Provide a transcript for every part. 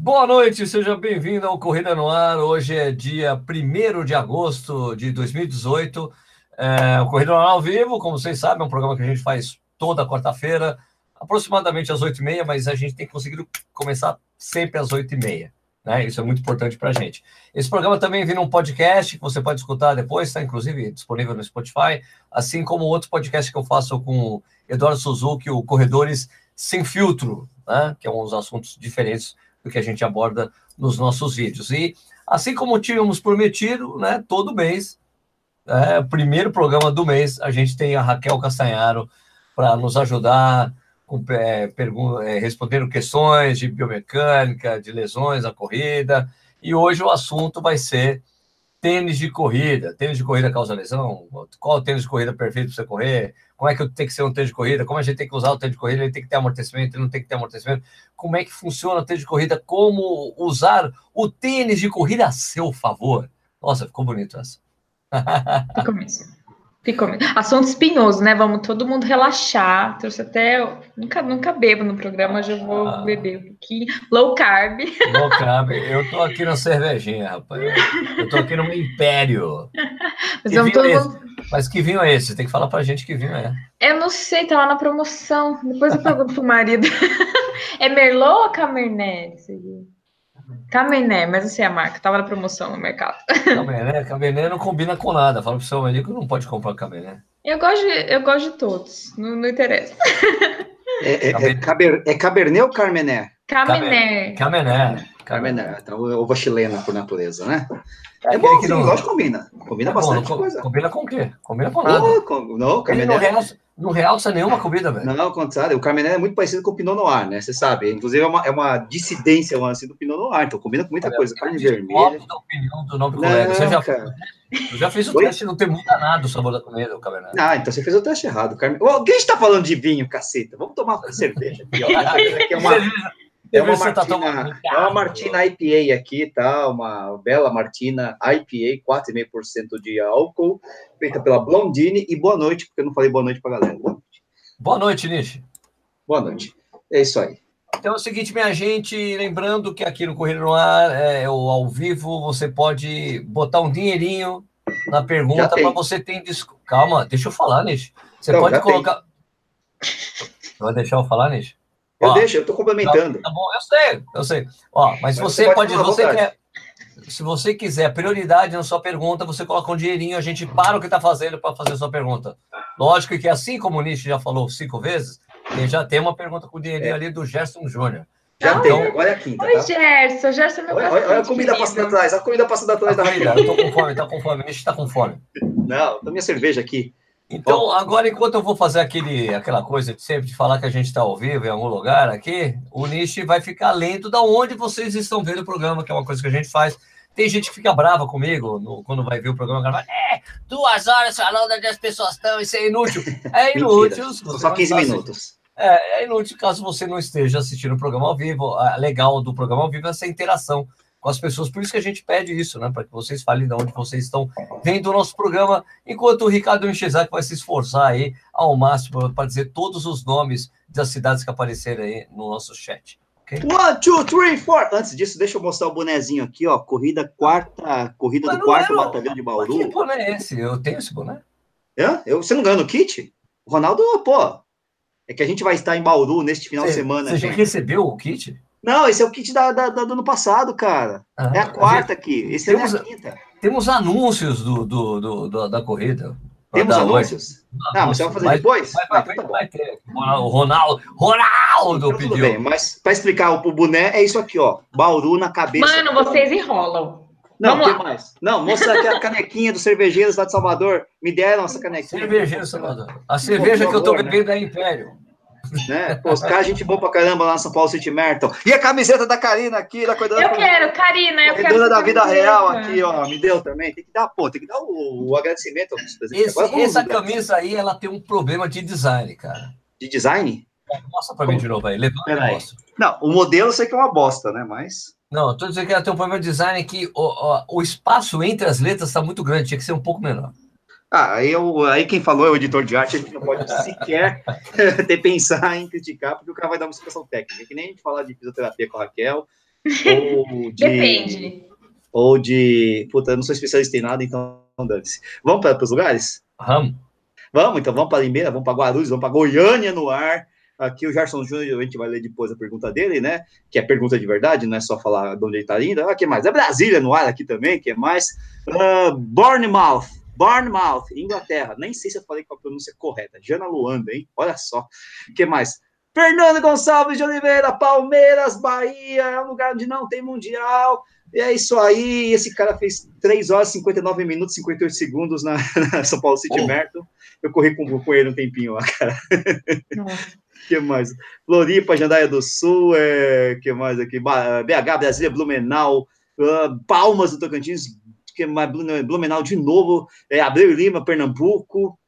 Boa noite, seja bem-vindo ao Corrida no Ar. Hoje é dia 1 de agosto de 2018. É, o Corrida no Ar ao vivo, como vocês sabem, é um programa que a gente faz toda quarta-feira, aproximadamente às 8h30, mas a gente tem conseguido começar sempre às 8h30. Né? Isso é muito importante para a gente. Esse programa também vem num podcast que você pode escutar depois, está inclusive disponível no Spotify, assim como outro podcast que eu faço com o Eduardo Suzuki, o Corredores Sem Filtro, né? que é uns assuntos diferentes do que a gente aborda nos nossos vídeos. E assim como tínhamos prometido, né, todo mês, é, primeiro programa do mês, a gente tem a Raquel Castanharo para nos ajudar com, é, é, respondendo questões de biomecânica, de lesões na corrida. E hoje o assunto vai ser tênis de corrida. Tênis de corrida causa lesão? Qual tênis de corrida perfeito para você correr? Como é que tem que ser um tênis de corrida? Como a gente tem que usar o tênis de corrida? Ele tem que ter amortecimento, ele não tem que ter amortecimento. Como é que funciona o tênis de corrida? Como usar o tênis de corrida a seu favor? Nossa, ficou bonito essa. Ficou mesmo. Ficou Assunto espinhoso, né? Vamos todo mundo relaxar. Trouxe até. Nunca, nunca bebo no programa, já vou ah. beber um pouquinho. Low carb. Low carb. Eu tô aqui na cervejinha, rapaz. Eu tô aqui no meu império. Mas, que todo mundo... Mas que vinho é esse? Tem que falar pra gente que vinho é. Eu não sei, tá lá na promoção. Depois eu pergunto pro marido. é Merlot ou Cabernet? Cabernet, mas não sei a marca, tava na promoção no mercado. Cabernet, Cabernet não combina com nada. Fala pro seu amigo que não pode comprar Cabernet. Eu gosto de, eu gosto de todos, não, não interessa. É, é, é, Caber, é Cabernet ou Carmené? Cabernet. Cabernet. Carmené. Então, uva chilena por natureza, né? É, é bom, que não... lógico combina. Combina é bastante bom, coisa. Combina com o quê? Combina com nada. Não, com, não Carmené... Não, não realça nenhuma comida, velho. Não, ao contrário, o Carmené é muito parecido com o Pinot Noir, né? Você sabe. Inclusive, é uma, é uma dissidência assim, do Pinot Noir, então combina com muita coisa. Carne vermelha. da opinião do nobre colega. Você já, cara. eu já fiz o Oi? teste não tem muito danado o sabor da comida, o Cabernet. Ah, então você fez o teste errado. Carme... Quem está falando de vinho, caceta? Vamos tomar cerveja aqui, ó. aqui é uma... É uma, Martina, tá é uma Martina IPA aqui, tá? Uma bela Martina IPA, 4,5% de álcool, feita pela Blondine. E boa noite, porque eu não falei boa noite pra galera. Boa noite, boa noite Nish. Boa noite. É isso aí. Então é o seguinte, minha gente, lembrando que aqui no Correio no Ar, é, ao vivo, você pode botar um dinheirinho na pergunta para você ter desconto. Calma, deixa eu falar, Nish. Você não, pode colocar. Tem. Vai deixar eu falar, Nish? Eu Ó, deixo, eu estou complementando. Tá, bom, eu sei, eu sei. Ó, mas, mas você, você pode, pode você quer, se você quiser prioridade na sua pergunta, você coloca um dinheirinho, a gente para o que está fazendo para fazer a sua pergunta. Lógico que assim como o Nish já falou cinco vezes, ele já tem uma pergunta com o dinheirinho é. ali do Gerson Júnior. Já então, tem, agora é a quinta. Oi, tá? Gerson, Gerson é meu olha, olha, olha a comida passando atrás, a comida passando atrás da comida. Eu tô com fome, tá com fome, o Nish tá com fome. Não, tô minha cerveja aqui. Então, agora, enquanto eu vou fazer aquele, aquela coisa de sempre de falar que a gente está ao vivo em algum lugar aqui, o Nish vai ficar lento da onde vocês estão vendo o programa, que é uma coisa que a gente faz. Tem gente que fica brava comigo no, quando vai ver o programa. É, duas horas falando onde as pessoas estão, isso é inútil. É inútil. Só 15 minutos. É, é inútil caso você não esteja assistindo o programa ao vivo. A legal do programa ao vivo é essa interação com as pessoas. Por isso que a gente pede isso, né? Para que vocês falem de onde vocês estão vendo o nosso programa, enquanto o Ricardo Enchezak vai se esforçar aí ao máximo para dizer todos os nomes das cidades que aparecerem aí no nosso chat. Okay? One, two, three, four. Antes disso, deixa eu mostrar o bonezinho aqui, ó. Corrida quarta, corrida Mas do quarto era... batalhão de Bauru. Que boné é esse? Eu tenho esse boné. É? Eu, você não ganhou no kit? O Ronaldo, pô. É que a gente vai estar em Bauru neste final você, de semana. Você já recebeu o kit? Não, esse é o kit da, da, da do ano passado, cara. Ah, é a quarta gente, aqui. Esse temos, é a quinta. Temos anúncios do, do, do, do da corrida. Temos anúncios? Ah, mas você vai fazer vai, depois? Vai, vai, vai, vai ter. O Ronaldo, Ronaldo então, pediu. Tudo bem, mas para explicar o boné, é isso aqui, ó. Bauru na cabeça. Mano, vocês enrolam. Não, o que mais? Não, mostra aqui a canequinha dos cervejeiros lá de Salvador. Me deram essa canequinha. Cervejeiro Salvador. A cerveja Pô, que eu tô né? bebendo né? é Império. Né? Pô, os caras, gente boa pra caramba lá no São Paulo City Merton. E a camiseta da Karina aqui, da cuidando. Eu quero, Karina, eu quero. Da vida real aqui, ó, me deu também. Tem que dar, pô, tem que dar o, o agradecimento Esse, Essa camisa aí, ela tem um problema de design, cara. De design? Mostra pra mim de novo aí, levanta e mostra. Não, o modelo eu sei que é uma bosta, né, mas... Não, eu tô dizendo que ela tem um problema de design que o, o, o espaço entre as letras está muito grande, tinha que ser um pouco menor. Ah, aí, eu, aí quem falou é o editor de arte, a gente não pode sequer ter pensar em criticar, porque o cara vai dar uma explicação técnica. Que nem a gente falar de fisioterapia com a Raquel, Ou de, Depende. Ou de. Puta, eu não sou especialista em nada, então dane-se. Vamos para os lugares? Vamos. Vamos, então vamos para Limeira, vamos para Guarulhos, vamos para Goiânia no ar. Aqui o Gerson Júnior, a gente vai ler depois a pergunta dele, né? Que é pergunta de verdade, não é só falar de onde ele está indo. Ah, que mais? É Brasília no ar aqui também, que é mais? Uh, Bournemouth, Bournemouth, Inglaterra. Nem sei se eu falei com a pronúncia correta. Jana Luanda, hein? Olha só. O que mais? Fernando Gonçalves de Oliveira, Palmeiras, Bahia, é um lugar onde não tem mundial. E é isso aí. Esse cara fez 3 horas, 59 minutos, 58 segundos na, na São Paulo City oh. Merton. Eu corri com, com ele um tempinho lá, cara. que mais? Floripa, Jandaia do Sul, é, que mais aqui? BH, Brasília, Blumenau, uh, Palmas do Tocantins, que mais? Blumenau de novo, é, Abreu Lima, Pernambuco,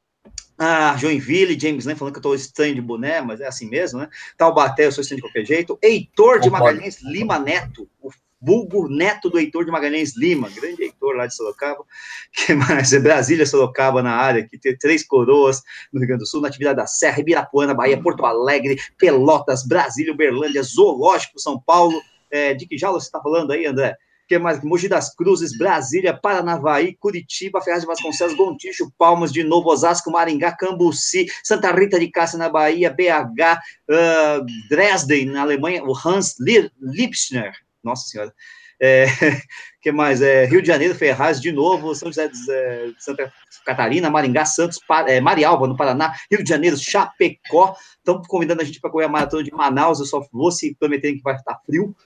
ah, Joinville, James Lane falando que eu estou estranho de boné, mas é assim mesmo, né? Taubaté, eu sou estranho de qualquer jeito. Heitor de Magalhães Lima Neto, o vulgo neto do Heitor de Magalhães Lima, grande Heitor lá de Sorocaba. que mais? É Brasília, Sorocaba na área, que tem três coroas no Rio Grande do Sul, Natividade da Serra, Ibirapuana, Bahia, Porto Alegre, Pelotas, Brasília, Uberlândia, Zoológico, São Paulo. É, de que já você está falando aí, André? Que mais? Mogi das Cruzes, Brasília, Paranavaí, Curitiba, Ferraz de Vasconcelos, Gontijo, Palmas, de Novo Osasco, Maringá, Cambuci, Santa Rita de Cássia, na Bahia, BH, uh, Dresden, na Alemanha, o Hans Liebschner, nossa senhora, é, que mais? É, Rio de Janeiro, Ferraz, de novo, São José de é, Santa Catarina, Maringá, Santos, é, Marialva, no Paraná, Rio de Janeiro, Chapecó, estão convidando a gente para correr a maratona de Manaus, eu só vou se prometerem que vai estar frio,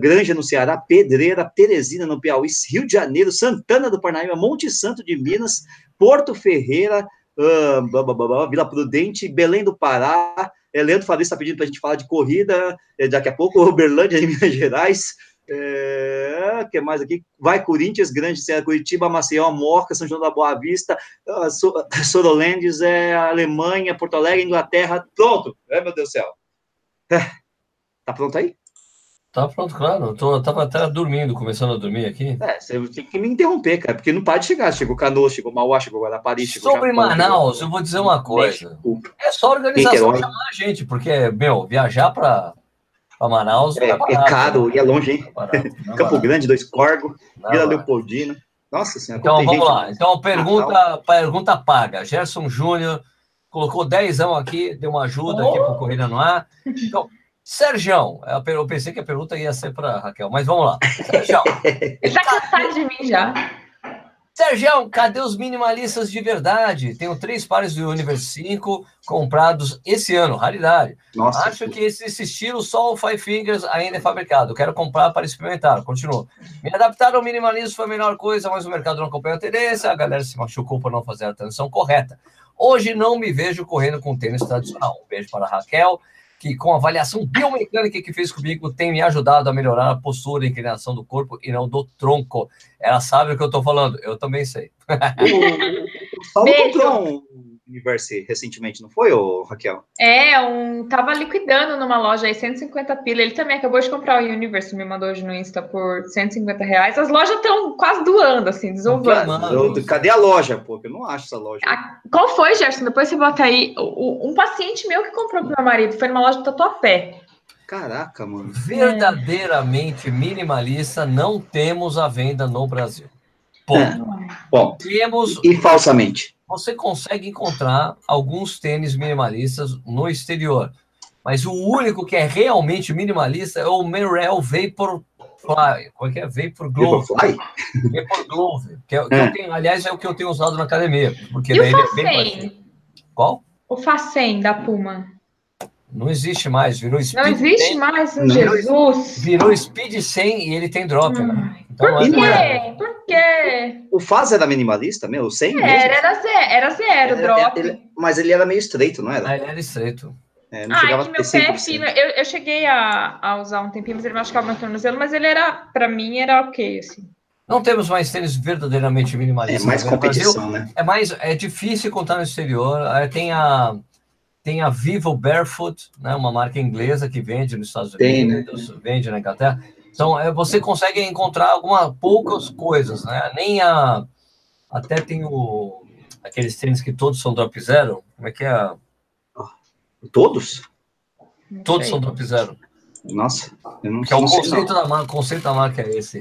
Granja no Ceará, Pedreira, Teresina no Piauí, Rio de Janeiro, Santana do Parnaíba, Monte Santo de Minas, Porto Ferreira, uh, Vila Prudente, Belém do Pará, é, Leandro Fabrício está pedindo para a gente falar de corrida, é, daqui a pouco, Uberlândia, em Minas Gerais, é, que mais aqui? Vai Corinthians, Grande Serra, Curitiba, Maceió, Morca, São João da Boa Vista, uh, Sorolendes, é, Alemanha, Porto Alegre, Inglaterra, pronto. É, meu Deus do céu. É, tá pronto aí? Tá pronto, claro. Eu, tô, eu tava até dormindo, começando a dormir aqui. É, você tem que me interromper, cara, porque não para de chegar. Chegou Canoa, chegou Mauá, chegou Guarapari, chegou Sobre Japão, Manaus, chegou... eu vou dizer uma coisa. É só organização chamar a gente, porque, meu, viajar para Manaus é, é, barato, é caro né? e é longe, hein? É barato, é Campo Grande, Dois Corgo, Vila Leopoldina. Nossa senhora. Então vamos lá. Então, pergunta, pergunta paga. Gerson Júnior colocou 10 aqui, deu uma ajuda oh. aqui para o Corrida no Ar. Então, Sérgio, eu pensei que a pergunta ia ser para Raquel, mas vamos lá. Sérgio. Ele tá cansado de mim já. Sérgio, cadê os minimalistas de verdade? Tenho três pares do Universe 5 comprados esse ano, raridade. Nossa, Acho que esse, esse, estilo só o Five Fingers ainda é fabricado. Quero comprar para experimentar. Continua. Me adaptar ao minimalismo foi a melhor coisa, mas o mercado não acompanha a tendência. A galera se machucou por não fazer a transição correta. Hoje não me vejo correndo com tênis tradicional. Um beijo para a Raquel que com a avaliação biomecânica que fez comigo tem me ajudado a melhorar a postura e inclinação do corpo e não do tronco. Ela sabe o que eu estou falando, eu também sei. O, o um Universe recentemente, não foi, ô, Raquel? É, um tava liquidando numa loja aí 150 pila. Ele também acabou de comprar o Universe, me mandou hoje no Insta por 150 reais. As lojas estão quase doando, assim, desovando. Cadê a loja, pô? Eu não acho essa loja. A, qual foi, Gerson? Depois você bota aí. O, um paciente meu que comprou pro meu marido foi numa loja do Tatuapé. Caraca, mano. Verdadeiramente minimalista, não temos a venda no Brasil. Bom, é. Bom temos. E falsamente você consegue encontrar alguns tênis minimalistas no exterior. Mas o único que é realmente minimalista é o Merrell Vapor Fly. Qual é que é? Vapor Glove. Vapor Glove. Que, é, que é. tenho, aliás, é o que eu tenho usado na academia. Porque e daí o ele é bem Qual? O Facem da Puma. Não existe mais, virou Speed Não existe 100. mais, não. Jesus. Virou Speed 100 e ele tem drop. Né? Então, Por quê? É... Por quê? O Faz era minimalista mesmo? 100 era, mesmo? Era zero, era zero era, drop. Ele, mas ele era meio estreito, não era? Ah, ele era estreito. É, não ah, chegava é que meu pé é fino. Eu, eu cheguei a, a usar um tempinho, mas ele machucava meu tornozelo, mas ele era, para mim, era ok, assim. Não temos mais tênis verdadeiramente minimalistas. É mais competição, né? É mais, é difícil contar no exterior. Tem a tem a Vivo Barefoot, né, uma marca inglesa que vende nos Estados Unidos, tem, né? vende na Inglaterra. Então, é, você consegue encontrar algumas poucas coisas, né? Nem a. Até tem o, aqueles tênis que todos são drop zero. Como é que é? Todos? Todos são drop zero. Nossa, eu não, que é o conceito, Da marca, conceito da marca é esse.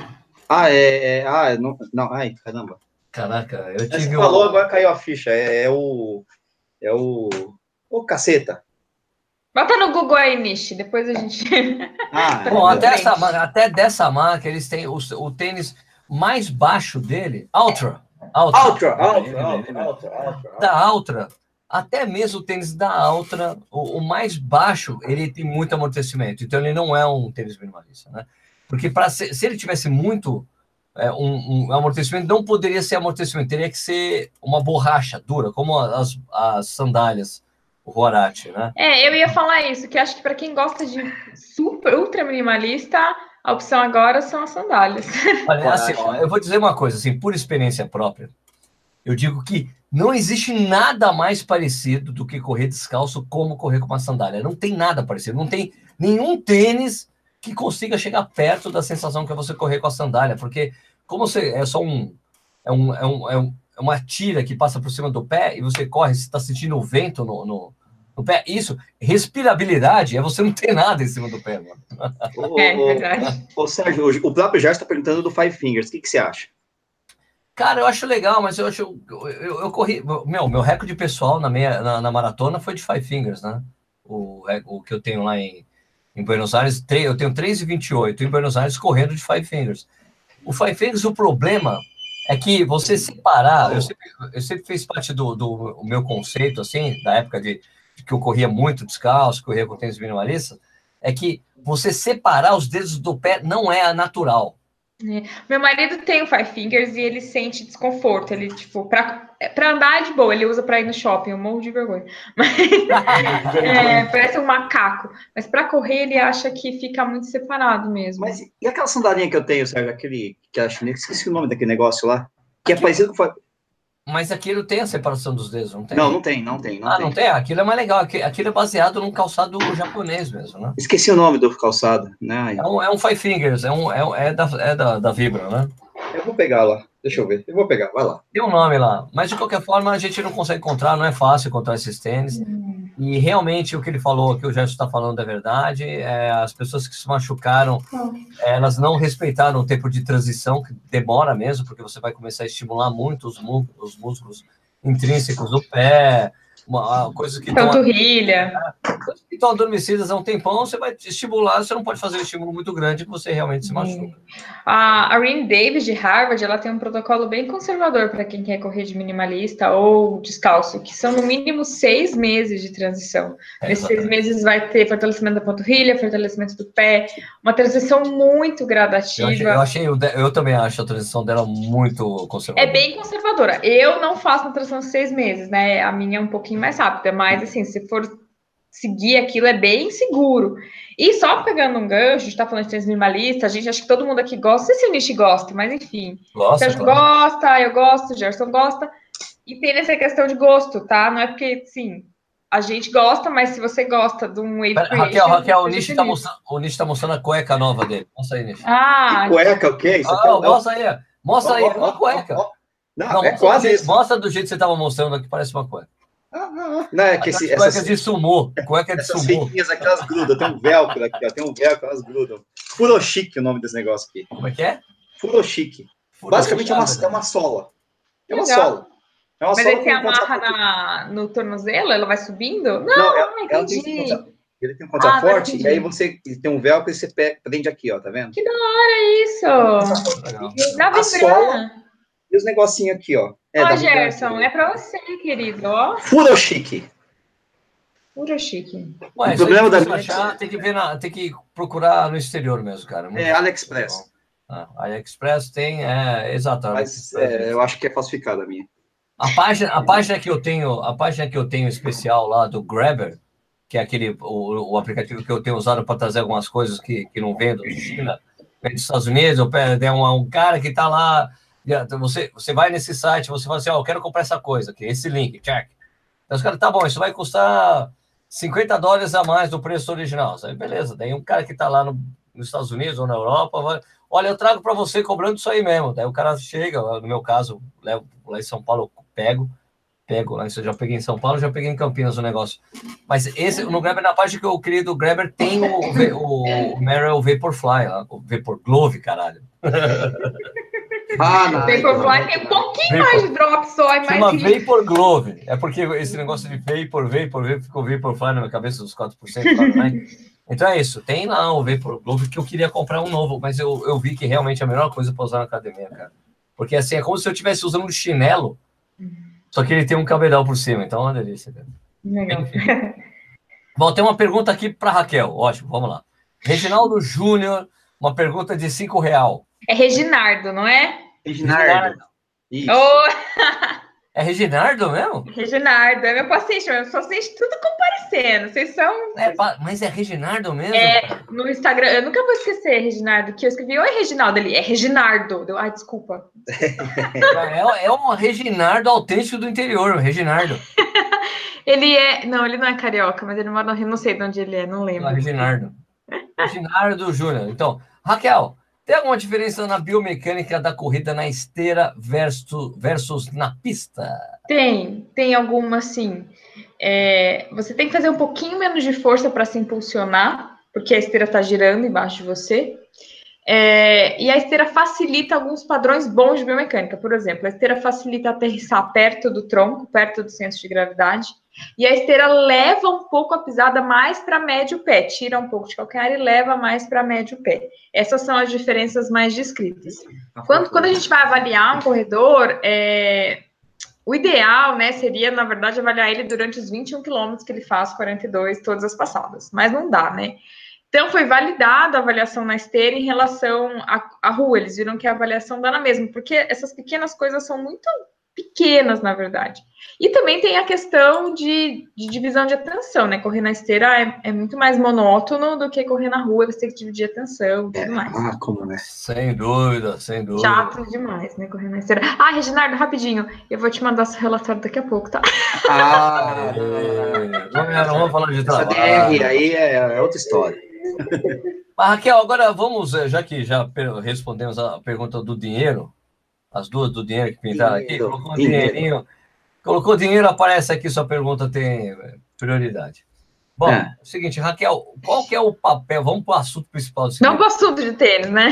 Ah, é. é ah, não, não, ai, caramba. Caraca, eu tive. Você falou, agora caiu a ficha. É, é o. É o. Ô, caceta. Bota no Google aí, Nishi, depois a gente. Ah, Bom, até, essa, até dessa marca, eles têm o, o tênis mais baixo dele, Ultra. Ultra, Ultra, Ultra, Ultra, Ultra, Da Ultra, até mesmo o tênis da Ultra, o, o, mais baixo, ele tem muito amortecimento. Então, ele não é um tênis minimalista, né? Porque para se, se ele tivesse muito é, um, um, amortecimento, não poderia ser amortecimento, teria que ser uma borracha dura, como as, as sandálias o Huarache, né? É, eu ia falar isso, que acho que para quem gosta de super, ultra minimalista, a opção agora são as sandálias. Olha, assim, ó, eu vou dizer uma coisa, assim, por experiência própria, eu digo que não existe nada mais parecido do que correr descalço como correr com uma sandália. Não tem nada parecido, não tem nenhum tênis que consiga chegar perto da sensação que é você correr com a sandália, porque como você é só um é um, é um, é um é uma tira que passa por cima do pé e você corre, você está sentindo o vento no, no, no, pé. Isso, respirabilidade é você não ter nada em cima do pé, mano. Ô, é, verdade. Ô, Sérgio, o próprio Jorge está perguntando do Five Fingers. O que, que você acha? Cara, eu acho legal, mas eu acho. Eu, eu, eu corri. Meu, meu recorde pessoal na, meia, na, na, maratona foi de Five Fingers, né? O, o que eu tenho lá em, em Buenos Aires, eu tenho 3,28 em Buenos Aires correndo de Five Fingers. O Five Fingers, o problema é que você separar, eu sempre, eu sempre fiz parte do, do meu conceito, assim, da época de, que eu corria muito descalço, corria com tênis minimalista, é que você separar os dedos do pé não é natural. É. Meu marido tem o Five Fingers e ele sente desconforto. Ele, tipo, pra, pra andar de boa, ele usa pra ir no shopping, eu morro de vergonha. Mas, é, parece um macaco. Mas pra correr, ele acha que fica muito separado mesmo. Mas e aquela sandalinha que eu tenho, Sérgio? Aquele que acho, esqueci o nome daquele negócio lá. Que é parecido com. Mas aquilo tem a separação dos dedos, não tem? Não, não tem, não tem. Não ah, tem. não tem? Aquilo é mais legal. Aquilo é baseado num calçado japonês mesmo, né? Esqueci o nome do calçado, né? É um, é um Five Fingers, é, um, é, é, da, é da, da Vibra, né? Eu vou pegar lá. Deixa eu ver. Eu vou pegar, vai lá. Tem um nome lá. Mas de qualquer forma, a gente não consegue encontrar, não é fácil encontrar esses tênis. Uhum. E realmente o que ele falou, que o Gerson está falando é verdade. É, as pessoas que se machucaram, uhum. elas não respeitaram o tempo de transição, que demora mesmo, porque você vai começar a estimular muito os, os músculos intrínsecos do pé, uma, coisa que panturrilha. Estão adormecidas há um tempão, você vai estimular, você não pode fazer um estímulo muito grande que você realmente se machuca. A Irene Davis, de Harvard, ela tem um protocolo bem conservador para quem quer correr de minimalista ou descalço, que são no mínimo seis meses de transição. É, Nesses seis meses vai ter fortalecimento da panturrilha, fortalecimento do pé, uma transição muito gradativa. Eu, achei, eu, achei, eu também acho a transição dela muito conservadora. É bem conservadora. Eu não faço uma transição de seis meses, né? A minha é um pouquinho mais rápida, mas assim, se for seguir aquilo é bem seguro. E só pegando um gancho, a gente tá falando de tênis minimalista, a gente acha que todo mundo aqui gosta, não sei se o Nishi gosta, mas enfim. Gosta, Sérgio claro. gosta, eu gosto, Gerson gosta. E tem essa questão de gosto, tá? Não é porque, sim, a gente gosta, mas se você gosta de um Wave Pera, Raquel, Raquel, o Nishi, tá mostrando, o tá mostrando a cueca nova dele. Mostra aí, Nishi. Ah, que cueca, o quê? Isso ah, mostra aí. Mostra aí, uma cueca. Não, não, é quase isso. Mostra do jeito que você tava mostrando aqui, parece uma cueca. Não, é que esse, essas, de sumô. Cueca de essas sumô. Essas aqui, elas grudam. Tem um velcro aqui, ó. Tem um velcro, elas grudam. Furochique é o nome desse negócio aqui. Como é que é? Furochique. Basicamente é uma, é uma sola. É uma Legal. sola. É uma Mas sola aí você amarra na, no tornozelo? Ela vai subindo? Não, não ela, entendi. Ela ele tem um contraforte, ah, e aí você tem um velcro e você prende aqui, ó, tá vendo? Que da hora isso! Dá a sola e os negocinhos aqui, ó. É, ó, Gerson, é pra você, querido, ó. Furochique. Furochique. Ué, o problema da achar, tem que ver na, tem que procurar no exterior mesmo, cara. Muito é, AliExpress. Ah, AliExpress tem, é, exato. Mas é, eu acho que é falsificada a minha. A página, a página que eu tenho, a página que eu tenho especial lá do Grabber, que é aquele o, o aplicativo que eu tenho usado para trazer algumas coisas que, que não vendo de China, vem dos Estados Unidos, eu pego, tem um, um cara que está lá você, você vai nesse site, você fala assim, ó, oh, eu quero comprar essa coisa aqui, esse link, check. Então os caras, tá bom, isso vai custar 50 dólares a mais do preço original. Beleza, daí um cara que tá lá no, nos Estados Unidos ou na Europa, vai, olha, eu trago para você cobrando isso aí mesmo. Daí o cara chega, no meu caso, levo lá em São Paulo, eu pego, pego lá. Eu já peguei em São Paulo, já peguei em Campinas o negócio. Mas esse, no Grabber, na parte que eu criei do Grabber, tem o, o, o Merrill Vaporfly, lá, o Vapor Glove, caralho. Ah, não. Vaporfly tem um pouquinho Vapor. mais de drop só, é mais. Chama Vapor Glove. É porque esse negócio de Vapor, Vapor, Vapor ficou Vaporfly na minha cabeça dos 4%. né? Então é isso. Tem lá o Vapor Glove que eu queria comprar um novo, mas eu, eu vi que realmente é a melhor coisa para usar na academia, cara. Porque assim, é como se eu estivesse usando um chinelo, só que ele tem um cabedal por cima, então é uma delícia, cara. Legal. Bom, tem uma pergunta aqui para Raquel. Ótimo, vamos lá. Reginaldo Júnior, uma pergunta de cinco real. É Reginardo, não é? Reginardo. Isso. Oh. É Reginardo mesmo? Reginardo, é meu paciente, meu paciente tudo comparecendo. Vocês são. É, mas é Reginardo mesmo? É, no Instagram, eu nunca vou esquecer, Reginardo, que eu escrevi, oi, Reginaldo, ele é Reginardo. Deu, ai, desculpa. é, é um Reginardo autêntico do interior, Reginardo. ele é. Não, ele não é carioca, mas ele mora no Rio, não sei de onde ele é, não lembro. Não, Reginardo. Reginardo Júnior. Então, Raquel, tem alguma diferença na biomecânica da corrida na esteira versus, versus na pista? Tem, tem alguma sim. É, você tem que fazer um pouquinho menos de força para se impulsionar, porque a esteira está girando embaixo de você. É, e a esteira facilita alguns padrões bons de biomecânica. Por exemplo, a esteira facilita aterrissar perto do tronco, perto do centro de gravidade. E a esteira leva um pouco a pisada mais para médio pé, tira um pouco de calcanhar e leva mais para médio pé. Essas são as diferenças mais descritas. Quando, quando a gente vai avaliar um corredor, é, o ideal, né, seria, na verdade, avaliar ele durante os 21 quilômetros que ele faz, 42, todas as passadas. Mas não dá, né? Então, foi validada a avaliação na esteira em relação à, à rua. Eles viram que a avaliação dá na mesma, porque essas pequenas coisas são muito pequenas, na verdade. E também tem a questão de, de divisão de atenção, né? Correr na esteira é, é, muito mais monótono do que correr na rua, você tem que dividir atenção e tudo é, mais. Ah, como, né? Sem dúvida, sem dúvida. Chato demais, né? Correr na esteira. Ah, Reginaldo, rapidinho, eu vou te mandar esse relatório daqui a pouco, tá? Ah, é, não, vamos falar de trabalho. Essa DR aí é, é outra história. Mas, Raquel, agora vamos, eh, já que já respondemos a pergunta do dinheiro, as duas do dinheiro que pintaram aqui, colocou um dinheirinho, colocou dinheiro, aparece aqui, sua pergunta tem prioridade. Bom, é. é o seguinte, Raquel, qual que é o papel, vamos para o assunto principal. Não para o assunto de tênis, né?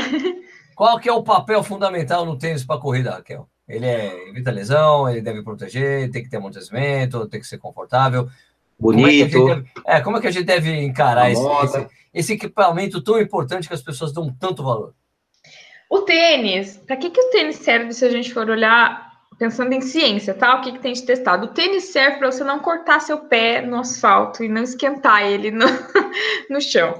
Qual que é o papel fundamental no tênis para corrida, Raquel? Ele é evita lesão, ele deve proteger, tem que ter amortecimento, tem que ser confortável. Bonito. Como é, deve, é, como é que a gente deve encarar esse, esse, esse, equipamento tão importante que as pessoas dão tanto valor? O tênis, para que, que o tênis serve se a gente for olhar pensando em ciência, tá? O que, que tem de testado? O tênis serve para você não cortar seu pé no asfalto e não esquentar ele no, no chão.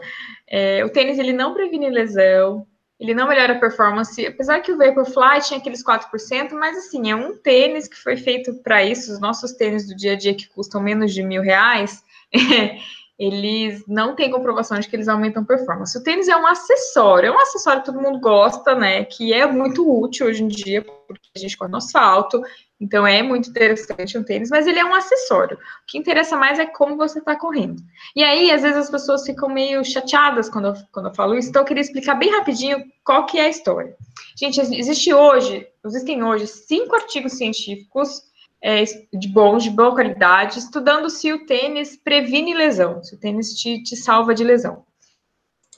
É, o tênis ele não previne lesão, ele não melhora a performance, apesar que o Vaporfly tinha aqueles 4%, mas assim, é um tênis que foi feito para isso, os nossos tênis do dia a dia que custam menos de mil reais, eles não têm comprovação de que eles aumentam performance. O tênis é um acessório, é um acessório que todo mundo gosta, né? Que é muito útil hoje em dia, porque a gente corre no asfalto, então é muito interessante um tênis, mas ele é um acessório. O que interessa mais é como você está correndo. E aí, às vezes, as pessoas ficam meio chateadas quando eu, quando eu falo isso, então eu queria explicar bem rapidinho qual que é a história. Gente, existe hoje, existem hoje cinco artigos científicos é, de bons, de boa qualidade, estudando se o tênis previne lesão, se o tênis te, te salva de lesão.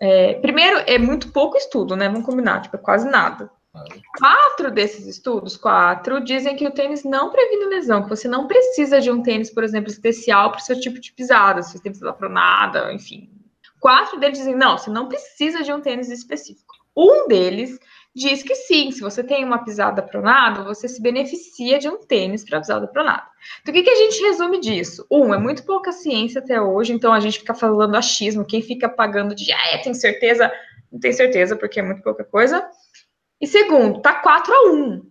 É, primeiro, é muito pouco estudo, né? Vamos combinar, tipo, é quase nada. Quatro desses estudos, quatro, dizem que o tênis não previne lesão, que você não precisa de um tênis, por exemplo, especial para o seu tipo de pisada, se você tem pisada pronada, enfim. Quatro deles dizem, não, você não precisa de um tênis específico. Um deles diz que sim, se você tem uma pisada pronada, você se beneficia de um tênis para pisada pronada. Então, o que, que a gente resume disso? Um, é muito pouca ciência até hoje, então a gente fica falando achismo, quem fica pagando de, ah, é, tem certeza? Não tem certeza, porque é muito pouca coisa. E segundo, tá 4 a 1.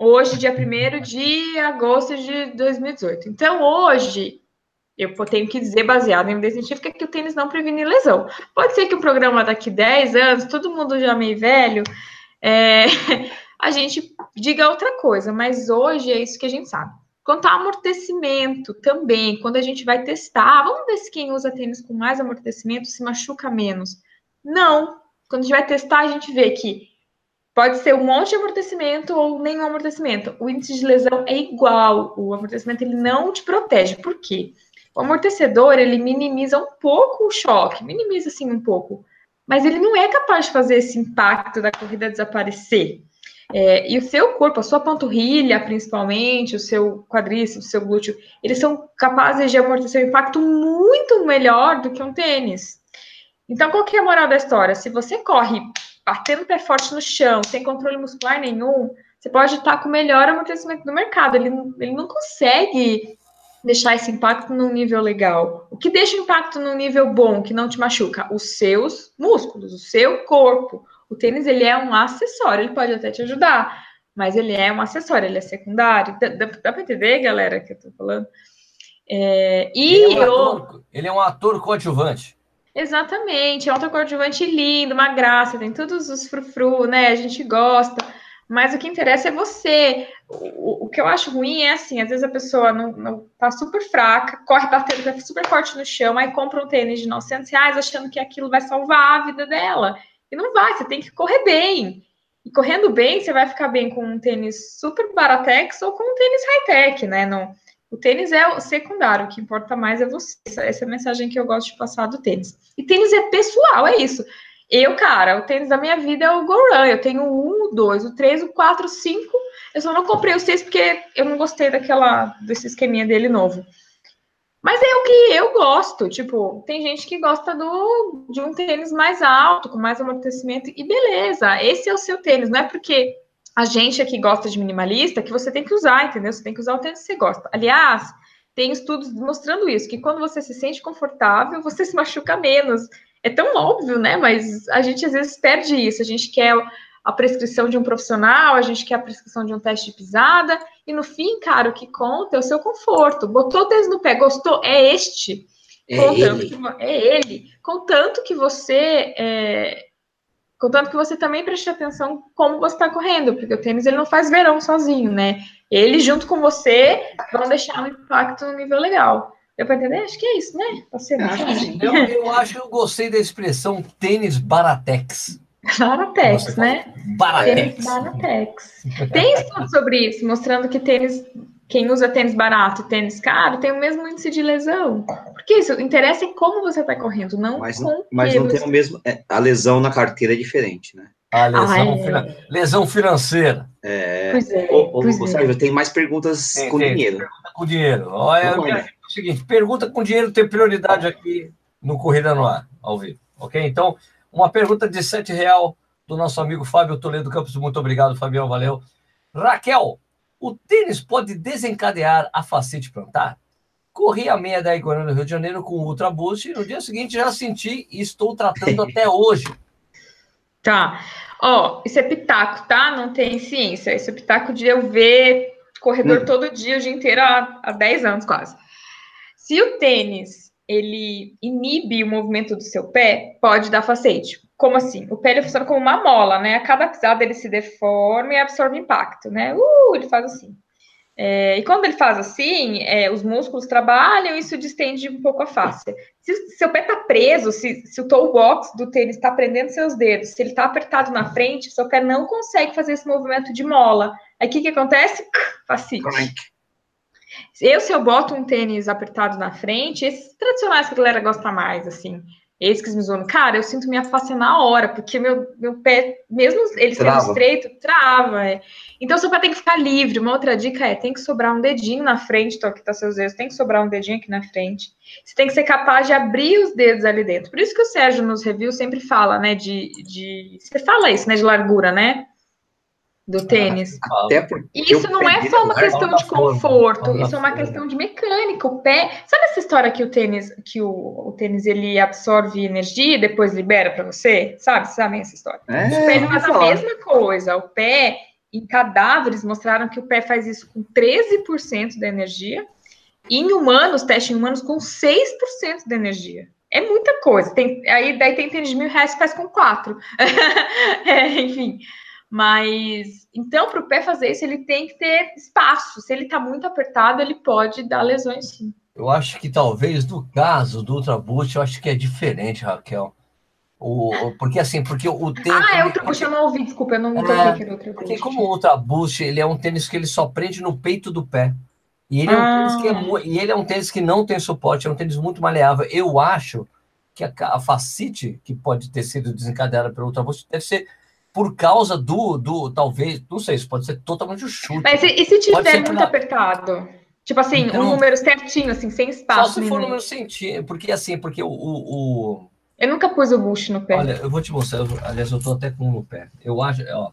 Hoje, dia 1 de agosto de 2018. Então, hoje, eu tenho que dizer, baseado em evidência científica, que o tênis não previne lesão. Pode ser que o programa daqui 10 anos, todo mundo já meio velho, é, a gente diga outra coisa, mas hoje é isso que a gente sabe. Quanto ao amortecimento também, quando a gente vai testar, vamos ver se quem usa tênis com mais amortecimento se machuca menos. Não. Quando a gente vai testar, a gente vê que Pode ser um monte de amortecimento ou nenhum amortecimento. O índice de lesão é igual. O amortecimento ele não te protege. Por quê? O amortecedor ele minimiza um pouco o choque, minimiza assim um pouco, mas ele não é capaz de fazer esse impacto da corrida desaparecer. É, e o seu corpo, a sua panturrilha, principalmente, o seu quadríceps, o seu glúteo, eles são capazes de amortecer um impacto muito melhor do que um tênis. Então, qual que é a moral da história? Se você corre batendo pé forte no chão, sem controle muscular nenhum, você pode estar com o melhor amortecimento do mercado. Ele, ele não consegue deixar esse impacto num nível legal. O que deixa o impacto num nível bom, que não te machuca? Os seus músculos, o seu corpo. O tênis, ele é um acessório, ele pode até te ajudar, mas ele é um acessório, ele é secundário. Dá, dá, dá para entender, galera, que eu tô falando? É, e ele é, um eu... ator, ele é um ator coadjuvante. Exatamente, é um coadjuvante lindo, uma graça, tem todos os frufru, né? A gente gosta, mas o que interessa é você. O, o que eu acho ruim é assim, às vezes a pessoa não, não tá super fraca, corre batendo tá super forte no chão, aí compra um tênis de 900 reais achando que aquilo vai salvar a vida dela. E não vai, você tem que correr bem. E correndo bem, você vai ficar bem com um tênis super baratex ou com um tênis high-tech, né? Não, o tênis é o secundário, o que importa mais é você. Essa é a mensagem que eu gosto de passar do tênis. E tênis é pessoal, é isso. Eu, cara, o tênis da minha vida é o Go Run. Eu tenho um, o dois, o três, o quatro, o cinco. Eu só não comprei o seis porque eu não gostei daquela desse esqueminha dele novo. Mas é o que eu gosto. Tipo, tem gente que gosta do, de um tênis mais alto, com mais amortecimento, e beleza, esse é o seu tênis. Não é porque a gente aqui gosta de minimalista, que você tem que usar, entendeu? Você tem que usar o tênis que você gosta. Aliás, tem estudos mostrando isso, que quando você se sente confortável, você se machuca menos. É tão óbvio, né? Mas a gente às vezes perde isso. A gente quer a prescrição de um profissional, a gente quer a prescrição de um teste de pisada, e no fim, cara, o que conta é o seu conforto. Botou o tênis no pé, gostou? É este. É contanto ele. Que, é ele. Contanto que você é, Contanto que você também preste atenção como você está correndo, porque o tênis ele não faz verão sozinho, né? Ele, junto com você, vão deixar um impacto no nível legal. Deu para entender? Acho que é isso, né? Você eu, eu acho que eu gostei da expressão tênis baratex. Baratex, né? Baratex. Tênis baratex. Tem estudo sobre isso, mostrando que tênis quem usa tênis barato e tênis caro tem o mesmo índice de lesão. Porque isso interessa em como você está correndo, não mas, com Mas não tem o mesmo. É, a lesão na carteira é diferente, né? A lesão, ah, é. lesão financeira. É. Pois é. Ô, ô, pois é. tem mais perguntas tem, com tem, dinheiro. Pergunta com dinheiro. Olha, é o seguinte: pergunta com dinheiro tem prioridade aqui no Corrida no Ar, ao vivo. Ok? Então, uma pergunta de sete real do nosso amigo Fábio Toledo Campos. Muito obrigado, Fabião. Valeu. Raquel, o tênis pode desencadear a facete plantar? Corri a meia da Iguana no Rio de Janeiro com o Ultra Boost e no dia seguinte já senti e estou tratando até hoje. Tá. Ó, isso é pitaco, tá? Não tem ciência. Isso é pitaco de eu ver corredor hum. todo dia, o dia inteiro, há, há 10 anos quase. Se o tênis ele inibe o movimento do seu pé, pode dar facete. Como assim? O pé ele funciona como uma mola, né? A cada pisada ele se deforma e absorve impacto, né? Uh, ele faz assim. É, e quando ele faz assim, é, os músculos trabalham e isso distende um pouco a face. Se seu pé está preso, se, se, o toe box do tênis está prendendo seus dedos, se ele está apertado na frente, seu pé não consegue fazer esse movimento de mola. Aí o que, que acontece? Facite. Eu, se eu boto um tênis apertado na frente, esses tradicionais que a galera gosta mais, assim, esse que me zoam, cara, eu sinto minha face na hora, porque meu, meu pé, mesmo ele sendo estreito, trava. É. Então, seu pé tem que ficar livre. Uma outra dica é: tem que sobrar um dedinho na frente, então aqui tá seus dedos, tem que sobrar um dedinho aqui na frente. Você tem que ser capaz de abrir os dedos ali dentro. Por isso que o Sérgio nos reviews sempre fala, né, de. de você fala isso, né, de largura, né? Do tênis. Até porque isso não é só uma questão de conforto, isso é uma questão de mecânica. O pé, sabe essa história que o tênis, que o, o tênis ele absorve energia e depois libera para você? Sabe? Sabem essa história? É, o pé faz a mesma coisa. O pé, em cadáveres, mostraram que o pé faz isso com 13% da energia. E em humanos, teste em humanos, com 6% da energia. É muita coisa. Tem, aí daí tem tênis de mil reais que faz com quatro. é, enfim. Mas, então, para o pé fazer isso, ele tem que ter espaço. Se ele está muito apertado, ele pode dar lesões sim. Eu acho que talvez no caso do Ultra Boost, eu acho que é diferente, Raquel. O, porque assim, porque o tênis. Ah, é Ultra Boost, eu não ouvi, desculpa, eu não é, que era Ultra Boost. Porque como o Ultra Boost, ele é um tênis que ele só prende no peito do pé. E ele, ah. é um tênis que é, ah. e ele é um tênis que não tem suporte, é um tênis muito maleável. Eu acho que a, a facite que pode ter sido desencadeada pelo Ultra Boost deve ser por causa do, do talvez, não sei, isso pode ser totalmente o chute. Mas e, e se tiver muito pela... apertado? Tipo assim, então, um número certinho, assim, sem espaço. Só se for um número certinho, porque assim, porque o, o, o... Eu nunca pus o bucho no pé. Olha, eu vou te mostrar, eu, aliás, eu tô até com um no pé. Eu acho, ó.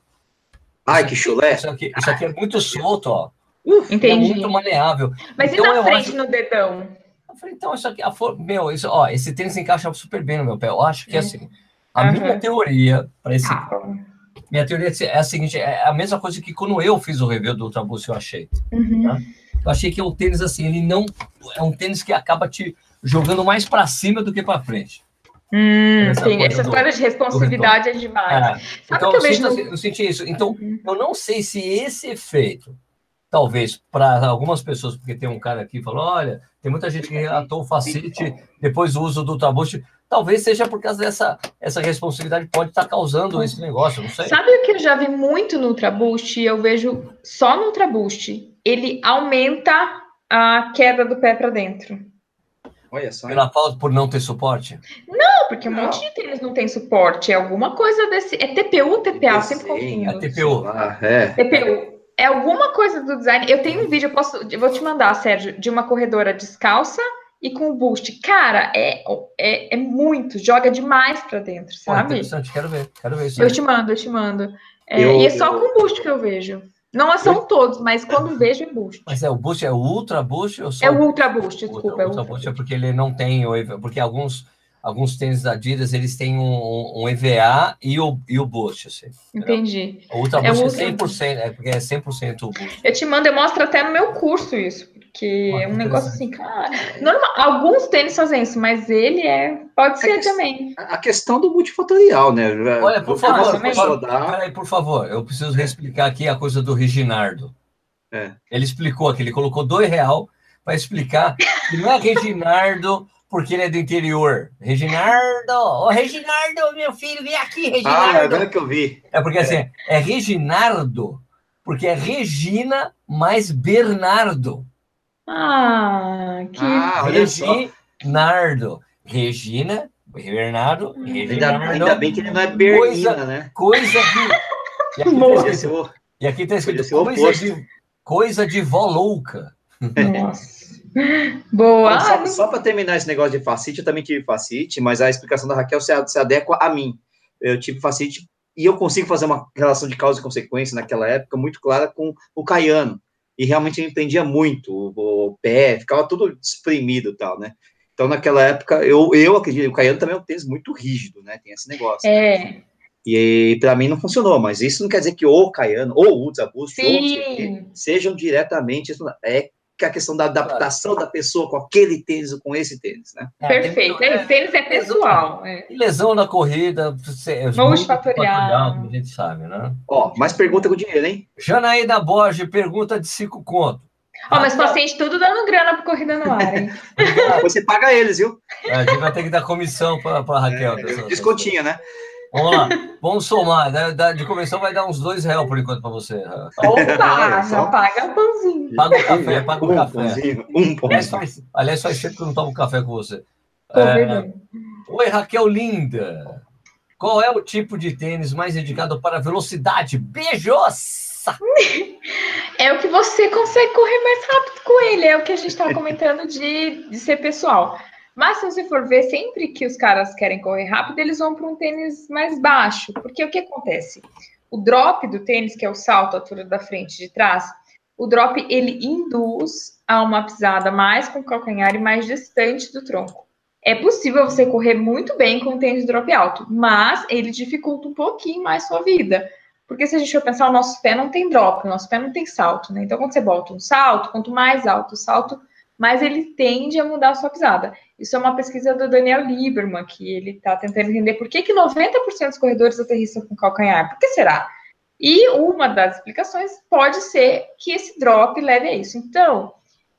Ai, que chulé! Isso aqui, isso aqui é muito solto, ó. Uh, Entendi. É muito maleável. Mas então, e na frente, acho... no dedão? Eu falei, então, isso aqui, a for... meu, isso, ó, esse tênis encaixa super bem no meu pé. Eu acho que, é. assim, a uhum. minha teoria para esse... Ah. Minha teoria é a seguinte, é a mesma coisa que quando eu fiz o review do Ultraboost, eu achei. Uhum. Tá? Eu achei que o tênis, assim, ele não... É um tênis que acaba te jogando mais para cima do que para frente. Hum, sim, essa do, história de responsividade é demais. É. então, eu, sinto, eu senti isso. Então, uhum. eu não sei se esse efeito talvez para algumas pessoas, porque tem um cara aqui que falou: olha, tem muita gente que relatou o facite depois do uso do Tabushi. Talvez seja por causa dessa essa responsabilidade pode estar tá causando esse negócio, não sei. Sabe o que eu já vi muito no Ultraboost? Eu vejo só no Ultraboost. Ele aumenta a queda do pé para dentro. Olha só. Pela falta por não ter suporte? Não, porque um não. monte de tênis não tem suporte. É alguma coisa desse. É TPU, TPA, sempre confundo. É TPU. Ah, é. TPU é alguma coisa do design. Eu tenho um vídeo, eu posso, eu vou te mandar, Sérgio, de uma corredora descalça e com o boost. Cara, é, é, é muito, joga demais para dentro, sabe? Pô, interessante, quero ver, quero ver isso. Eu te mando, eu te mando. É, eu, e é só eu... com boost que eu vejo. Não são eu... todos, mas quando vejo é boost. Mas é o boost, é o ultra boost? Ou só... É o ultra boost, desculpa. Ultra, é, ultra boost é porque ele não tem, porque alguns alguns tênis da Adidas, eles têm um, um EVA e o, e o Boost, assim. Entendi. O Ultra Boost é, é 100%, é porque é 100% o Boost. Eu te mando, eu mostro até no meu curso isso, porque é um negócio assim, cara... Normal, alguns tênis fazem isso, mas ele é... Pode ser a também. A questão do multifatorial, né? Olha, por favor, por favor, peraí, por favor, eu preciso reexplicar aqui a coisa do Reginardo. É. Ele explicou aqui, ele colocou dois real para explicar que não é Reginardo porque ele é do interior. Reginardo! Ô, Reginardo, meu filho, vem aqui, Reginardo! Ah, agora que eu vi. É porque assim, é, é Reginardo, porque é Regina mais Bernardo. Ah, que. Ah, Reginardo. Regina, Bernardo, Reginardo. Ainda, ainda bem que ele não é Bernina, coisa, né? Coisa de. E aqui, tá escrito, e aqui tá escrito coisa de, coisa de vó louca. Nossa. Boa. Só, só para terminar esse negócio de facite, eu também tive facite, mas a explicação da Raquel se, se adequa a mim. Eu tive facite e eu consigo fazer uma relação de causa e consequência naquela época muito clara com o Caiano. E realmente eu entendia muito o, o pé, ficava tudo espremido e tal, né? Então, naquela época, eu, eu acredito, o Caiano também é um tênis muito rígido, né? Tem esse negócio. É. E para mim não funcionou, mas isso não quer dizer que o Caiano, ou o ou sejam diretamente. É que é a questão da adaptação da pessoa com aquele tênis ou com esse tênis, né? É, Perfeito. É, tênis é pessoal. É. Lesão na corrida, multifatorial, como a gente sabe, né? Ó, mais pergunta com dinheiro, hein? Janaína Borges pergunta de cinco conto. Ó, oh, mas paciente tudo dando grana para corrida no ar, hein? Você paga eles, viu? É, a gente vai ter que dar comissão para a Raquel. É, descontinha, né? Vamos lá, vamos somar. De comissão vai dar uns dois reais por enquanto para você. Opa, já paga pãozinho. Paga o café, paga o um café. Pãozinho, um pãozinho. Aliás, faz, aliás, faz tempo que eu não tomo café com você. É, Oi, Raquel Linda. Qual é o tipo de tênis mais indicado para velocidade? Beijos! É o que você consegue correr mais rápido com ele, é o que a gente estava comentando de, de ser pessoal. Mas se você for ver, sempre que os caras querem correr rápido, eles vão para um tênis mais baixo. Porque o que acontece? O drop do tênis, que é o salto, a altura da frente e de trás, o drop ele induz a uma pisada mais com o calcanhar e mais distante do tronco. É possível você correr muito bem com o tênis drop alto, mas ele dificulta um pouquinho mais sua vida. Porque se a gente for pensar, o nosso pé não tem drop, o nosso pé não tem salto, né? Então, quando você bota um salto, quanto mais alto o salto, mais ele tende a mudar a sua pisada. Isso é uma pesquisa do Daniel Lieberman, que ele está tentando entender por que, que 90% dos corredores aterrissam com calcanhar. Por que será? E uma das explicações pode ser que esse drop leve a isso. Então,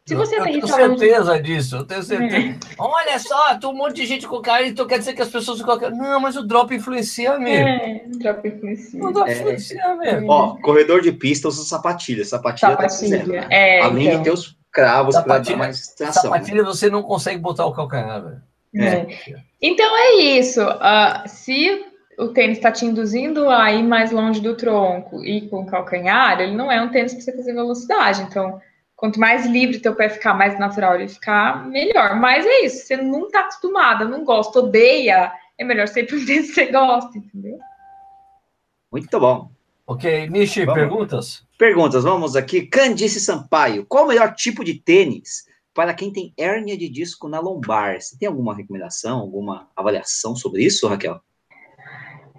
Se você eu tenho certeza disso, eu tenho certeza. É. Olha só, tem um monte de gente com carne, então quer dizer que as pessoas ficam. Não, mas o drop influencia mesmo. É, o drop influencia. O drop é. influencia mesmo. Ó, corredor de pista usa sapatilha. Sapatilha, tá sapatilha. tá dizendo. É, Além então. de ter os cravos para dar mais tração. Sapatilha né? você não consegue botar o calcanhar, velho. É. Então é isso. Uh, se o tênis está te induzindo a ir mais longe do tronco e com o calcanhar, ele não é um tênis para você fazer velocidade. Então, quanto mais livre teu pé ficar, mais natural ele ficar, melhor. Mas é isso, você não está acostumada, não gosta, odeia, é melhor sempre um tênis que você gosta, entendeu? Muito bom. Ok, Nishi, vamos. perguntas? Perguntas, vamos aqui. Candice Sampaio, qual o melhor tipo de tênis para quem tem hérnia de disco na lombar? Você tem alguma recomendação, alguma avaliação sobre isso, Raquel?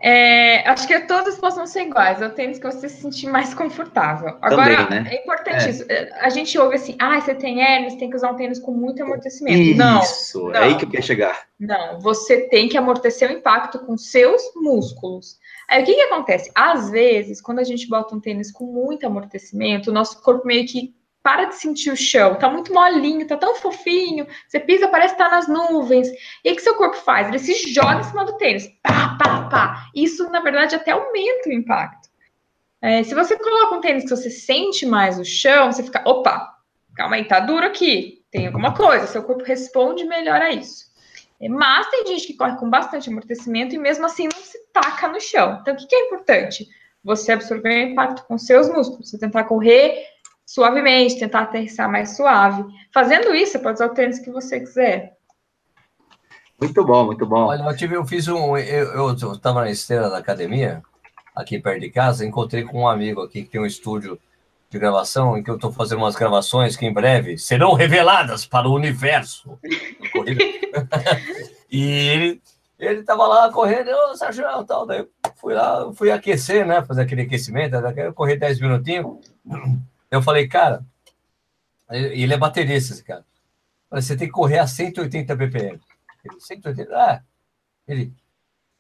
É, acho que todos possam ser iguais. É o tênis que você se sentir mais confortável. Agora, Também, né? é importante é. isso. É, a gente ouve assim, ah, você tem hérnia, você tem que usar um tênis com muito amortecimento. Isso, não. É aí que eu queria chegar. Não, você tem que amortecer o impacto com seus músculos. Aí o que, que acontece? Às vezes, quando a gente bota um tênis com muito amortecimento, o nosso corpo meio que para de sentir o chão, tá muito molinho, tá tão fofinho, você pisa, parece estar tá nas nuvens. E o que seu corpo faz? Ele se joga em cima do tênis, pá, pá, pá. Isso, na verdade, até aumenta o impacto. É, se você coloca um tênis que você sente mais o chão, você fica, opa, calma aí, tá duro aqui, tem alguma coisa, seu corpo responde melhor a isso. É, mas tem gente que corre com bastante amortecimento e mesmo assim não se taca no chão. Então, o que, que é importante? Você absorver o impacto com seus músculos, você tentar correr suavemente, tentar aterrissar mais suave. Fazendo isso, você pode usar o tênis que você quiser. Muito bom, muito bom. Olha, eu, tive, eu fiz um. Eu estava na esteira da academia, aqui perto de casa, encontrei com um amigo aqui que tem um estúdio de gravação, em que eu estou fazendo umas gravações que em breve serão reveladas para o universo. e ele ele estava lá correndo, eu, Sérgio, tal, daí fui lá, fui aquecer, né, fazer aquele aquecimento, eu corri 10 minutinhos, eu falei, cara, ele é baterista, esse cara. Falei, você tem que correr a 180 BPM. Ele, 180? Ah, ele,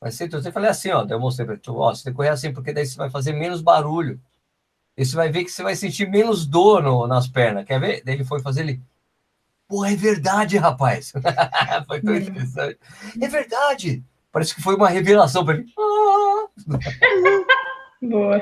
mas 180, eu falei assim, ó, eu mostrei para tu, ó, você tem que correr assim, porque daí você vai fazer menos barulho. E você vai ver que você vai sentir menos dor no, nas pernas, quer ver? Daí ele foi fazer, ele, pô, é verdade, rapaz. foi tão interessante. É verdade. Parece que foi uma revelação para ele. Ah. Boa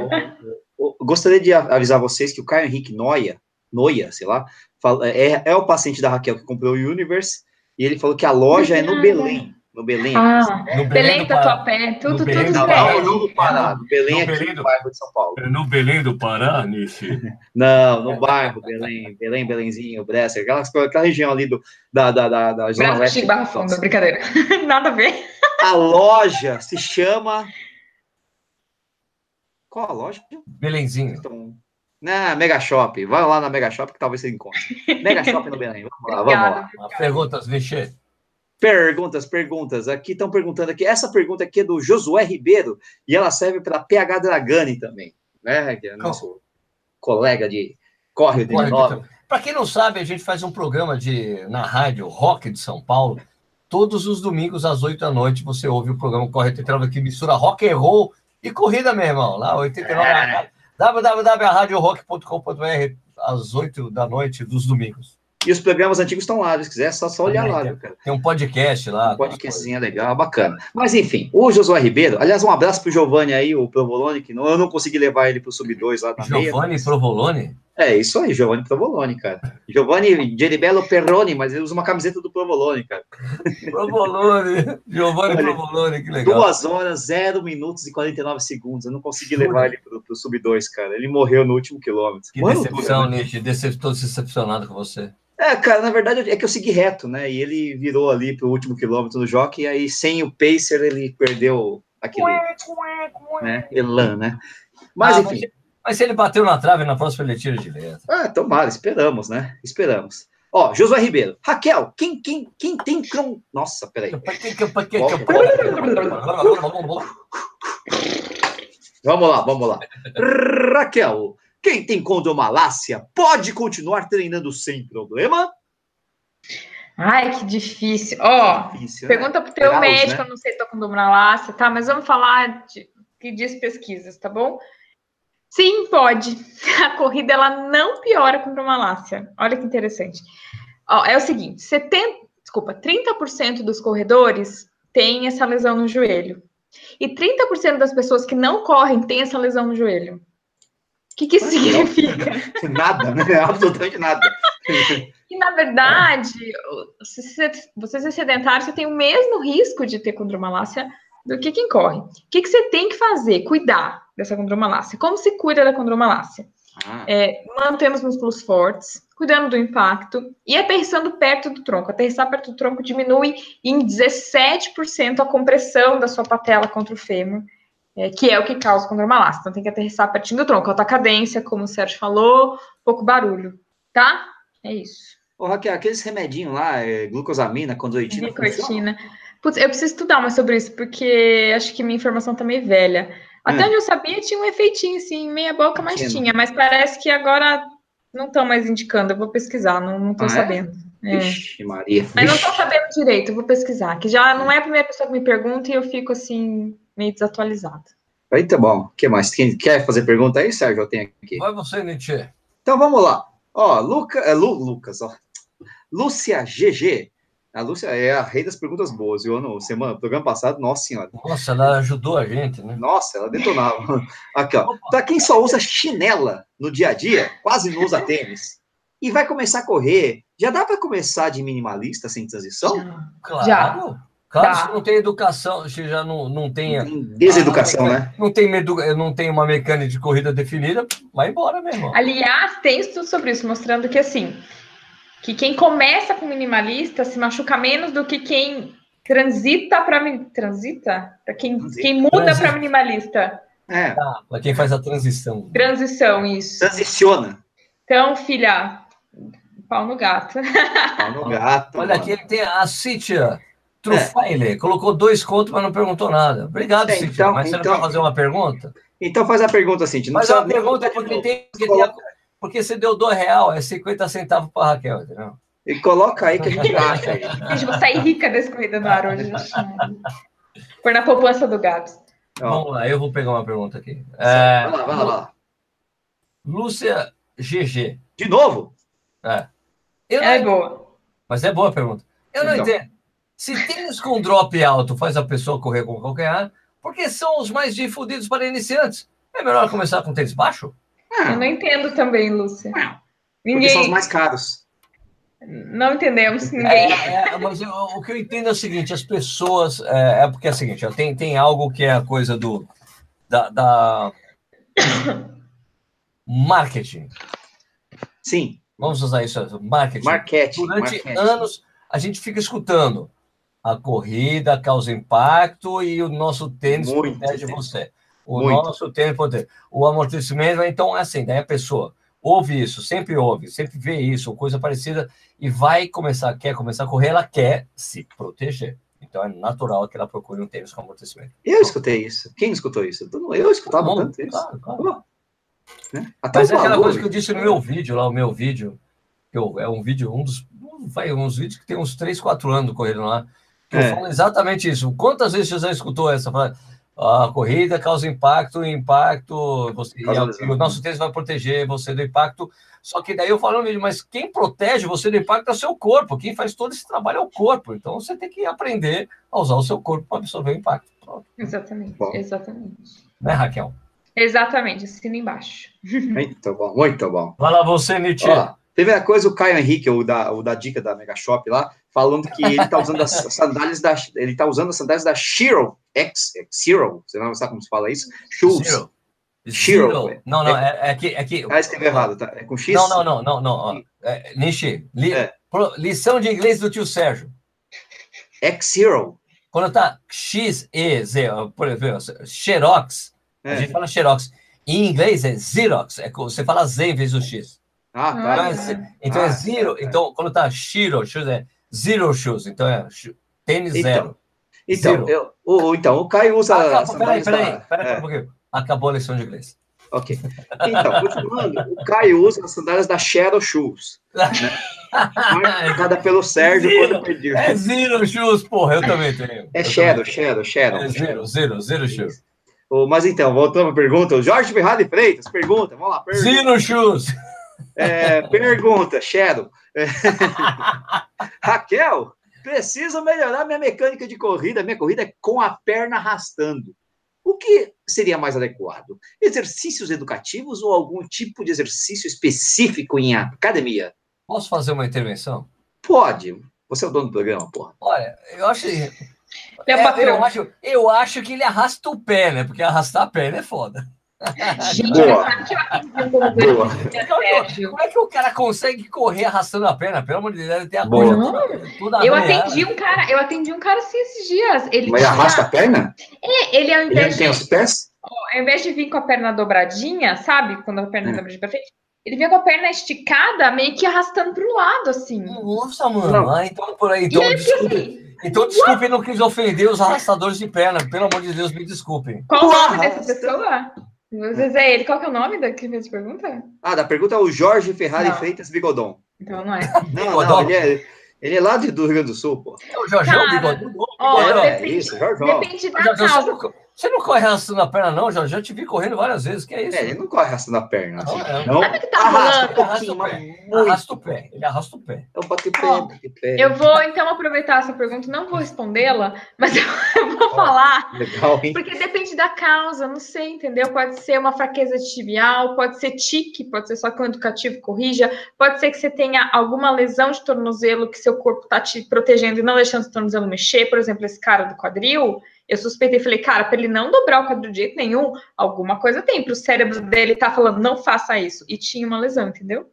gostaria de avisar vocês que o Caio Henrique Noia, Noia, sei lá, fala, é, é o paciente da Raquel que comprou o Universe, e ele falou que a loja é no Belém. No Belém. Ah, no Belém, Belém do pé, tudo, tudo Belém, tudo não, não, no, no Pará, no Belém, no aqui Belém do, bairro de São Paulo. É no Belém do Pará, Nishi? não, no bairro, Belém, Belém, Belenzinho, Bresser, aquela, aquela região ali do, da, da, da, da Zona Leste. Barra Funda, brincadeira. Nada a ver. A loja se chama qual a loja? Belenzinho. Então, na Mega Shop. Vai lá na Mega Shop que talvez você encontre. Mega Shop no Belém. Vamos lá, vamos lá. Perguntas, Vixe. Perguntas, perguntas. Aqui estão perguntando aqui. Essa pergunta aqui é do Josué Ribeiro e ela serve para PH Dragani também, né? Que é nosso colega de corre de nove. Para quem não sabe, a gente faz um programa de na rádio Rock de São Paulo. Todos os domingos às 8 da noite você ouve o programa Corre 89 que mistura rock and roll e corrida, meu irmão, lá 89 é. www.radiorock.com.br às 8 da noite dos domingos. E os programas antigos estão lá, se quiser, é só, só olhar lá, tem, cara. Tem um podcast lá. Um podcastzinho legal, bacana. Mas enfim, o Josué Ribeiro, aliás, um abraço pro Giovanni aí, o Provolone, que não, eu não consegui levar ele pro Sub-2 lá na Giovanni meia, Provolone? É, isso aí, Giovanni Provolone, cara. Giovanni Geribello Perrone, mas ele usa uma camiseta do Provolone, cara. Provolone, Giovanni Provolone, que legal. 2 horas, 0 minutos e 49 segundos. Eu não consegui levar ele pro, pro Sub-2, cara. Ele morreu no último quilômetro. Que Mano, decepção, Nietzsche. Estou decepcionado com você. É, cara, na verdade é que eu segui reto, né? E ele virou ali pro último quilômetro do jockey, e aí sem o pacer ele perdeu aquele né, elan, né? Mas ah, enfim. Mas, mas, se ele bateu na trave, na próxima ele tira de letra. Ah, tomara, esperamos, né? Esperamos. Ó, Josué Ribeiro. Raquel, quem, quem, quem tem cron... Nossa, peraí. Vamos lá, vamos lá. Raquel, quem tem condomalácia pode continuar treinando sem problema? Ai, que difícil. Ó, oh, difícil, pergunta né? pro teu Graus, médico, né? eu não sei se tô com condomalácia, tá? Mas vamos falar de que diz pesquisas, tá bom? Sim, pode. A corrida ela não piora com bromelácia. Olha que interessante. Ó, é o seguinte, 70, desculpa, 30% dos corredores têm essa lesão no joelho. E 30% das pessoas que não correm têm essa lesão no joelho. O que, que isso significa? Nada, né? Absolutamente nada. E, na verdade, se você ser sedentário, você tem o mesmo risco de ter condromalácia do que quem corre. O que, que você tem que fazer? Cuidar dessa condromalácia. Como se cuida da condromalácia? Ah. É, mantendo os músculos fortes, cuidando do impacto e aterrissando perto do tronco. Aterrissar perto do tronco diminui em 17% a compressão da sua patela contra o fêmur, é, que é o que causa condromalácia. Então tem que aterrissar pertinho do tronco. Alta cadência, como o Sérgio falou, pouco barulho, tá? É isso. Ô, Raquel, aqueles remedinhos lá, é, glucosamina, condoitina. Glucotina. Putz, eu preciso estudar mais sobre isso, porque acho que minha informação tá meio velha. Até é. onde eu sabia, tinha um efeitinho, assim, meia boca, mas tinha. Mas parece que agora não estão mais indicando. Eu vou pesquisar, não estou ah, é? sabendo. É? Vixe, Maria. Mas não estou sabendo direito, eu vou pesquisar. Que já não é a primeira pessoa que me pergunta e eu fico, assim, meio desatualizada. Aí tá bom. O que mais? Quem quer fazer pergunta aí, Sérgio? Eu tenho aqui. Vai você, Nietzsche. Então vamos lá. Ó, Luca, é, Lu, Lucas, ó. Lúcia GG a Lúcia é a rei das perguntas boas, viu? No semana, programa passado, nossa senhora. Nossa, ela ajudou a gente, né? Nossa, ela detonava. Aqui, ó. Para quem só usa chinela no dia a dia, quase não usa tênis, e vai começar a correr, já dá para começar de minimalista sem transição? Claro. Já. Claro, se não tem educação, se já não, não tem. Não tem deseducação, né? Não tem, não tem uma mecânica de corrida definida, vai embora mesmo. Aliás, tem estudo sobre isso, mostrando que assim que quem começa com minimalista se machuca menos do que quem transita para transita para quem, quem muda para minimalista. É. Ah, para quem faz a transição. Transição, isso. Transiciona. Então, filha, pau no gato. Pau no gato. Olha, aqui ele tem a Cíntia Trufaile, é. colocou dois contos, mas não perguntou nada. Obrigado, é, Cíntia. Então, mas você então, não quer fazer uma pergunta? Então faz a pergunta, Cíntia. Não faz uma pergunta porque tem, porque tem a, porque você deu dois real, é 50 centavos para Raquel, entendeu? E coloca aí que a gente acha. gente, vou sair rica desse corrida no ar hoje. Por na poupança do Gabs. Vamos lá, eu vou pegar uma pergunta aqui. É, vai lá, vai lá, vai lá. Lúcia GG. De novo? É. Eu é não... boa. Mas é boa a pergunta. Eu não então. entendo. Se tênis com drop alto faz a pessoa correr com qualquer ar, por que são os mais difundidos para iniciantes? É melhor começar com tênis baixo? Ah, eu não entendo também, Lúcia. Ninguém... Porque são os mais caros. Não entendemos ninguém. É, é, mas eu, o que eu entendo é o seguinte: as pessoas. É, é porque é o seguinte: tem, tem algo que é a coisa do. da, da... marketing. Sim. Vamos usar isso, marketing. Marketing. Durante marketing. anos, a gente fica escutando. A corrida causa impacto e o nosso tênis Muito protege você. O Muito. nosso tempo, o amortecimento, então, é assim, daí a pessoa ouve isso, sempre ouve, sempre vê isso, coisa parecida, e vai começar, quer começar a correr, ela quer se proteger. Então é natural que ela procure um tênis com amortecimento. Eu escutei isso. Quem escutou isso? Eu escutava Bom, tanto isso. Claro, claro. Né? Mas é aquela coisa que eu disse no meu vídeo, lá, o meu vídeo, que eu, é um vídeo, um dos. Vai, uns vídeos que tem uns 3, 4 anos correndo lá, que é. eu falo exatamente isso. Quantas vezes você já escutou essa? Fala, a corrida causa impacto, impacto, você, o nosso tênis vai proteger você do impacto. Só que daí eu falo mesmo, mas quem protege você do impacto é o seu corpo, quem faz todo esse trabalho é o corpo. Então você tem que aprender a usar o seu corpo para absorver o impacto. Pronto. Exatamente, bom. exatamente. Né, Raquel? Exatamente, assina embaixo. Muito bom, muito bom. Vai lá você, Nietzsche. Ó, teve a coisa, o Caio Henrique, o da, o da dica da Mega Shop lá, falando que ele está usando as sandálias da ele tá usando as sandálias da Shiro X Zero, você não sabe como se fala isso? Shoes. Zero. Shiro. Não, não, é, é que, é que. Ah, escreveu errado, tá? É com X? Não, não, não, não, não. É, Nishi, li, é. lição de inglês do tio Sérgio. X Zero. Quando tá X, E, Z, por exemplo, Xerox, é. a gente fala Xerox. Em inglês é Xerox, é, você fala Z em vez do X. Ah, tá. Então, é, então é ah, é zero. Então, quando tá Shiro, shoes é Zero shoes, então é tênis então, zero. Então, zero. Eu, o, então, o Caio usa. Acabou, peraí, peraí, peraí, é. um pouquinho. Acabou a lição de inglês. Ok. Então, continuando, o Caio usa as sandálias da Shadow Shoes. Né? Marcada pelo Sérgio zero. quando pediu. É Zero Shoes, porra, eu também tenho. É Shadow, Shadow, Shadow. É Zero, Zero, Zero Shoes. Oh, mas então, voltando à pergunta, o Jorge Ferrari Freitas pergunta, vamos lá. Pergunta. Zino Shoes. É, pergunta, Shadow. É, Raquel, preciso melhorar minha mecânica de corrida. Minha corrida é com a perna arrastando. O que seria mais adequado? Exercícios educativos ou algum tipo de exercício específico em academia? Posso fazer uma intervenção? Pode. Você é o dono do programa, porra. Olha, eu acho. É, eu, acho, eu acho que ele arrasta o pé, né? Porque arrastar a perna é foda. Gente, Boa. Boa. Como é que o cara consegue correr arrastando a perna? Pelo amor de Deus, deve ter a coisa toda, toda Eu atendi um cara, eu atendi um cara assim esses dias. Ele Mas tinha... arrasta a perna? É, ele ao invés ele de... tem os pés? Ao invés de vir com a perna dobradinha, sabe? Quando a perna hum. dobradinha pra frente, ele vinha com a perna esticada, meio que arrastando pro lado, assim. Nossa, mano. Ah, então por aí. Então, desculpe, assim, então, desculpe, não quis ofender os arrastadores de perna. Pelo amor de Deus, me desculpem. Qual o nome dessa pessoa? Às vezes é ele. Qual que é o nome da que fez pergunta? Ah, da pergunta é o Jorge Ferrari não. Freitas Bigodon. Então não é. Não, não, ele é, ele é lá do Rio Grande do Sul, pô. É o Jorgão Bigodon. Ó, é, depende, isso, Jorgão. Depende da causa. Você não corre arrastando a perna, não, Jorge? Eu te vi correndo várias vezes. Que é isso? É, ele não corre arrastando a perna. Assim. Não, é. não. Sabe que tá arrasta, arrasta, o pé. arrasta o pé. Ele arrasta o pé. Eu bati o pé, pé. Eu vou, então, aproveitar essa pergunta. Não vou respondê-la, mas eu vou falar. Legal, hein? Porque depende da causa, não sei, entendeu? Pode ser uma fraqueza tibial, pode ser tique, pode ser só que o educativo corrija, pode ser que você tenha alguma lesão de tornozelo que seu corpo tá te protegendo e não deixando o tornozelo mexer. Por exemplo, esse cara do quadril eu suspeitei, falei, cara, para ele não dobrar o quadril de jeito nenhum, alguma coisa tem, para o cérebro dele tá falando, não faça isso. E tinha uma lesão, entendeu?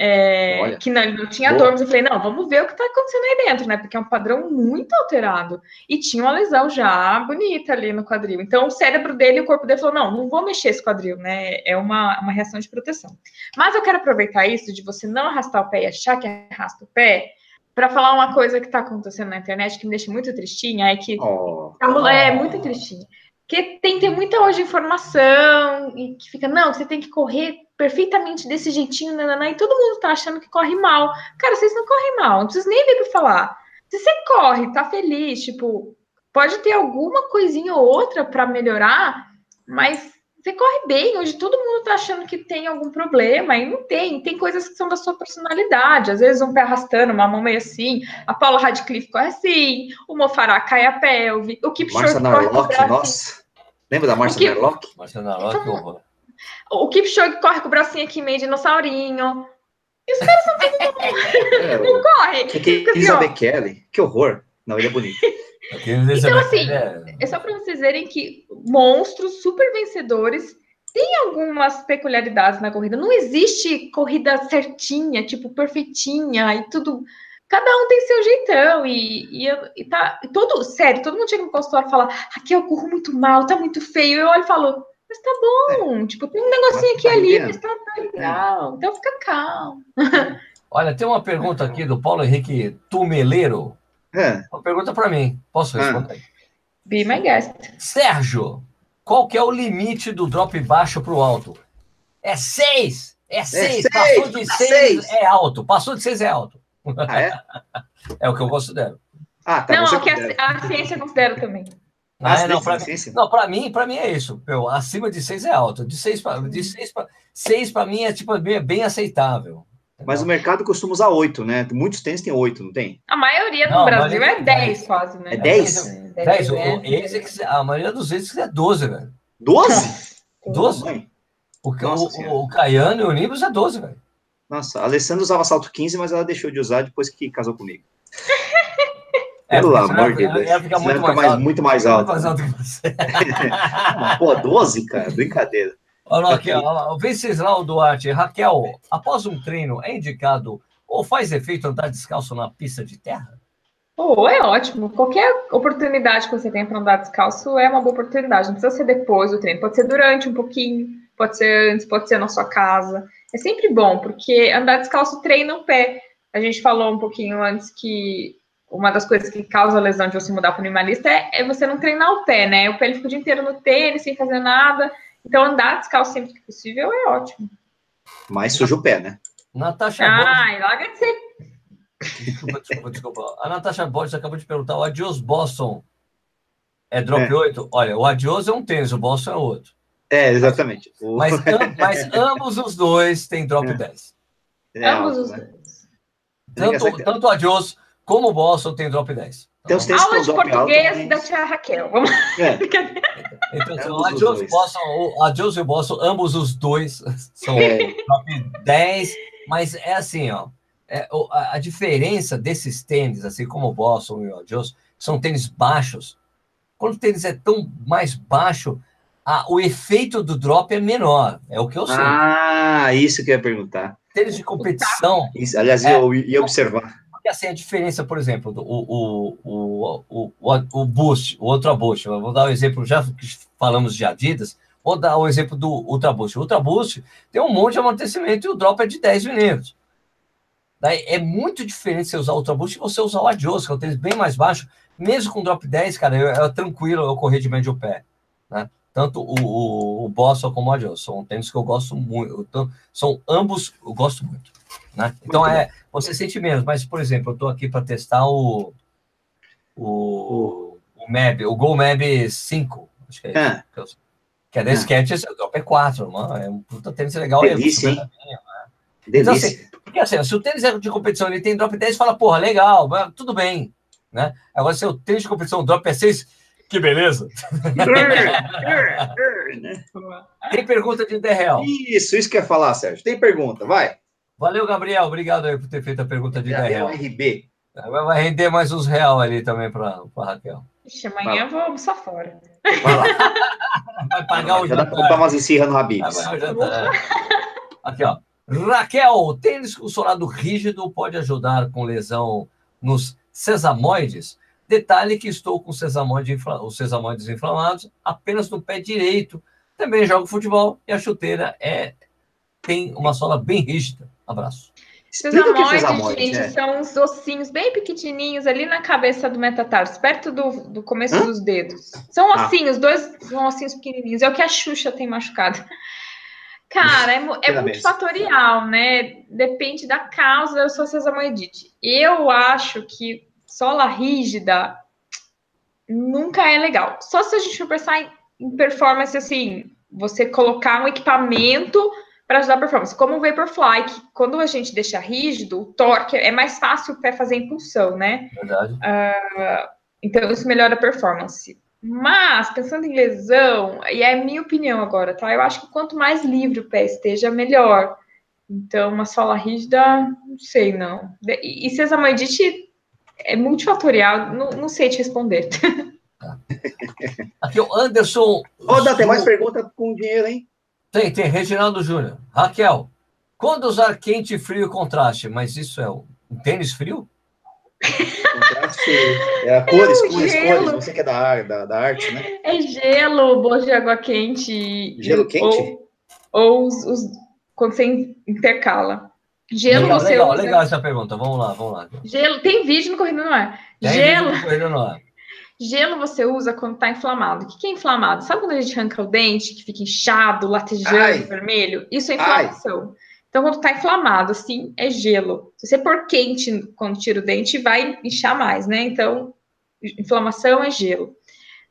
É, que não, ele não tinha boa. dor, mas eu falei, não, vamos ver o que está acontecendo aí dentro, né? Porque é um padrão muito alterado. E tinha uma lesão já bonita ali no quadril. Então, o cérebro dele e o corpo dele falou, não, não vou mexer esse quadril, né? É uma, uma reação de proteção. Mas eu quero aproveitar isso de você não arrastar o pé e achar que arrasta o pé, para falar uma coisa que está acontecendo na internet que me deixa muito tristinha, é que oh, é muito tristinha. Que tem, tem muita hoje informação e que fica, não, você tem que correr perfeitamente desse jeitinho, nanana, e todo mundo tá achando que corre mal. Cara, vocês não correm mal, não precisa nem vir para falar. Se você corre, tá feliz, tipo, pode ter alguma coisinha ou outra para melhorar, mas você corre bem. Hoje todo mundo tá achando que tem algum problema e não tem. Tem coisas que são da sua personalidade. Às vezes um pé arrastando, uma mão meio assim. A Paula Radcliffe corre assim. O Mofará cai a pelve. O Kipchoge corre com o braço nossa. Lembra da Marcia Kip... Narlock? Marcia Narlock, então, O Kipchoge corre com o bracinho aqui meio dinossaurinho. E os caras são tudo... é, não corre. Que, que Elizabeth Kelly. Que horror. Não, ele é bonito. Então, assim, é só para vocês verem que monstros super vencedores têm algumas peculiaridades na corrida. Não existe corrida certinha, tipo, perfeitinha e tudo. Cada um tem seu jeitão e, e, e tá. E todo, sério, todo mundo chega no consultório e fala: aqui eu corro muito mal, tá muito feio. Eu olho e falo: mas tá bom, é. tipo, tem um negocinho aqui tá ali, mas tá, tá legal. Então fica calmo. Olha, tem uma pergunta aqui do Paulo Henrique Tumeleiro. É. Uma pergunta para mim. Posso responder? Ah. Be my guest. Sérgio, qual que é o limite do drop baixo para o alto? É seis. É, é seis. É seis. Passou de tá seis, seis, é alto. Passou de seis é alto. Ah, é? é o que eu considero. Ah, tá, não, que a, a, ciência considera também. Ah, é, não, para não, para mim, para mim é isso. Eu, acima de seis é alto. De seis para de seis para seis para mim é tipo bem, bem aceitável. Mas o mercado costuma usar 8, né? Muitos tênis tem 8, não tem? A maioria no Brasil é 10 quase, né? É 10? 10. O, ASICS, a maioria dos ASICS é 12, velho. 12? 12? O, o, o Caiano e o Nimbus é 12, velho. Nossa, a Alessandra usava salto 15, mas ela deixou de usar depois que casou comigo. É, Pelo amor de Deus. Ela fica muito mais, mais, alto. muito mais alto. Muito mais alto que você. Pô, 12, cara, brincadeira. Olha aqui, ó, Venceslau Duarte. Raquel, após um treino, é indicado ou faz efeito andar descalço na pista de terra? Oh, é ótimo. Qualquer oportunidade que você tem para andar descalço é uma boa oportunidade. Não precisa ser depois do treino, pode ser durante um pouquinho, pode ser antes, pode ser na sua casa. É sempre bom, porque andar descalço treina o pé. A gente falou um pouquinho antes que uma das coisas que causa lesão de você mudar para o minimalista é, é, você não treinar o pé, né? O pé ele fica o dia inteiro no tênis, sem fazer nada. Então, andar descalço sempre que possível é ótimo. Mais suja o pé, né? Natasha Ai, larga de ser. Desculpa, desculpa, desculpa. A Natasha Borges acabou de perguntar o Adios Boston. é drop é. 8. Olha, o Adios é um tênis, o Boston é outro. É, exatamente. Mas, mas ambos os dois têm drop é. 10. É ambos os né? dois. Tanto, tanto o Adios como o Boston tem drop 10. Então, tem Aula de português da tia Raquel. Vamos... É. então, então Adios, Boston, o Adios e o Boston, ambos os dois são é. drop 10, mas é assim, ó. É, a, a, diferença desses tênis, assim como o Boston e o Adios, são tênis baixos. Quando o tênis é tão mais baixo, a, o efeito do drop é menor. É o que eu sei. Ah, isso que eu ia perguntar. Tênis de competição. Isso, aliás, é, eu ia observar. Porque assim, a diferença, por exemplo, do, o, o, o, o, o Boost, o Ultra Boost, eu vou dar um exemplo, já que falamos de Adidas, vou dar o um exemplo do Ultra Boost. O Ultra Boost tem um monte de amortecimento e o drop é de 10 milímetros. Daí é muito diferente você usar o Ultra Boost e você usar o Adios, que é um tênis bem mais baixo. Mesmo com drop 10, cara, é, é tranquilo eu correr de médio pé. Né? Tanto o, o, o Bossa como o Adios. São tênis que eu gosto muito. Então, são ambos, eu gosto muito. Né? Então, é, você sente menos. Mas, por exemplo, eu estou aqui para testar o, o, o MEB, o Go MEB 5. Acho que é, é. Que, eu, que é da é. Skechers, o drop é 4. Mano, é um puta tênis legal. Delícia, é hein? Então, assim, porque assim, se o tênis é de competição ele tem drop 10, fala, porra, legal, tudo bem. Né? Agora, se o tênis de competição o drop é 6, que beleza. tem pergunta de real. Isso, isso que eu ia falar, Sérgio. Tem pergunta, vai. Valeu, Gabriel. Obrigado aí por ter feito a pergunta de Gabriel. RB. Vai render mais uns real ali também para a Raquel. Ixi, amanhã eu vou almoçar fora. Vai lá. Vai pagar o jantar. Já dá para comprar umas esfirras no Habib's. Aqui, ó. Raquel, tênis com solado rígido pode ajudar com lesão nos sesamoides? Detalhe que estou com sesamoide infla... os sesamoides inflamados apenas no pé direito. Também jogo futebol e a chuteira é tem uma sola bem rígida. Abraço. Sesamoides, gente, é. são uns ossinhos bem pequenininhos ali na cabeça do metatarso, perto do, do começo Hã? dos dedos. São ah. ossinhos, ah. dois são ossinhos pequenininhos. É o que a Xuxa tem machucado. Cara, é, é multifatorial, né? Depende da causa da sua sesamoidite. Eu acho que sola rígida nunca é legal. Só se a gente for pensar em, em performance assim, você colocar um equipamento para ajudar a performance, como o Vaporfly, que quando a gente deixa rígido, o torque é mais fácil o pé fazer impulsão, né? Verdade. Uh, então isso melhora a performance. Mas, pensando em lesão, e é a minha opinião agora, tá? Eu acho que quanto mais livre o pé esteja, melhor. Então, uma sola rígida, não sei, não. E, e sesamoidite é multifatorial, não, não sei te responder. Aqui o Anderson. Ô, dá, tem mais pergunta com dinheiro, hein? Tem, tem. Reginaldo Júnior. Raquel, quando usar quente, frio e contraste? Mas isso é um tênis frio? Contraste é cores, é cores, gelo. cores. Você que é da, da, da arte, né? É gelo, bolsa de água quente. Gelo quente? Ou, ou os, os, quando você intercala. Gelo legal, você legal, usa... legal essa pergunta. Vamos lá, vamos lá. Gelo, tem vídeo no Corrida No Ar. Tem gelo. no Corrida No Ar. Gelo você usa quando está inflamado. O que é inflamado? Sabe quando a gente arranca o dente, que fica inchado, latejando, Ai. vermelho? Isso é inflamação. Ai. Então, quando está inflamado, assim, é gelo. Se você pôr quente quando tira o dente, vai inchar mais, né? Então, inflamação é gelo.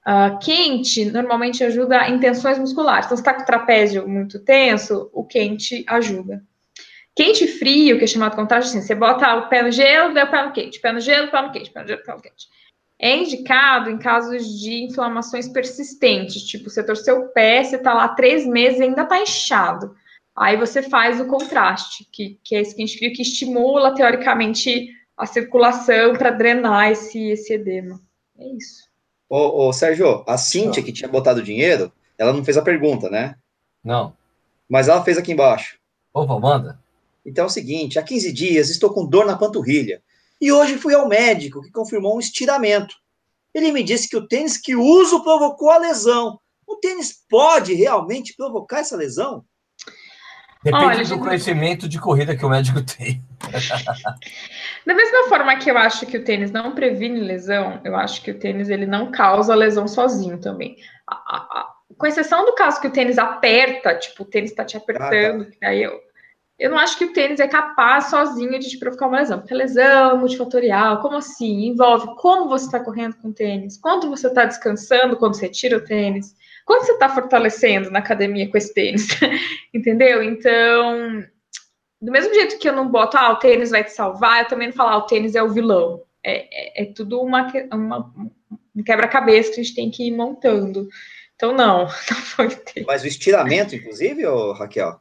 Uh, quente normalmente ajuda em tensões musculares. Então, se está com o trapézio muito tenso, o quente ajuda. Quente e frio, que é chamado contraste, assim, você bota o pé no gelo, daí o pé no quente, pé no gelo, pé no quente, pé no gelo, pé no quente. É indicado em casos de inflamações persistentes, tipo, você torceu o pé, você está lá três meses e ainda está inchado. Aí você faz o contraste, que, que é esse quente frio que estimula, teoricamente, a circulação para drenar esse, esse edema. É isso. Ô, ô Sérgio, a Cíntia, que tinha botado dinheiro, ela não fez a pergunta, né? Não. Mas ela fez aqui embaixo. Opa, manda. Então é o seguinte: há 15 dias estou com dor na panturrilha. E hoje fui ao médico que confirmou um estiramento. Ele me disse que o tênis que uso provocou a lesão. O tênis pode realmente provocar essa lesão? Depende Olha, do conhecimento de corrida que o médico tem. da mesma forma que eu acho que o tênis não previne lesão, eu acho que o tênis ele não causa lesão sozinho também. A, a, a, com exceção do caso que o tênis aperta, tipo, o tênis está te apertando, ah, tá. aí eu, eu não acho que o tênis é capaz sozinho de te provocar uma lesão, porque lesão multifatorial, como assim? Envolve como você está correndo com o tênis, quanto você está descansando quando você tira o tênis, quanto você está fortalecendo na academia com esse tênis, entendeu? Então, do mesmo jeito que eu não boto, ah, o tênis vai te salvar, eu também não falo, ah, o tênis é o vilão. É, é, é tudo uma, uma um quebra-cabeça que a gente tem que ir montando. Então, não, não foi ter. Mas o estiramento, inclusive, ô, Raquel?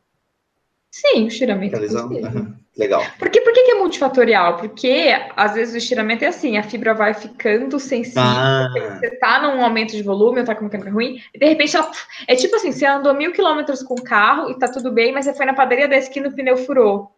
Sim, o estiramento. Uhum. Legal. Por, que, por que, é multifatorial? Porque às vezes o estiramento é assim, a fibra vai ficando sensível, ah. você tá num aumento de volume, ou tá com uma câmera ruim, e de repente ela, é tipo assim, você andou mil quilômetros com o carro e tá tudo bem, mas você foi na padaria da esquina e o pneu furou.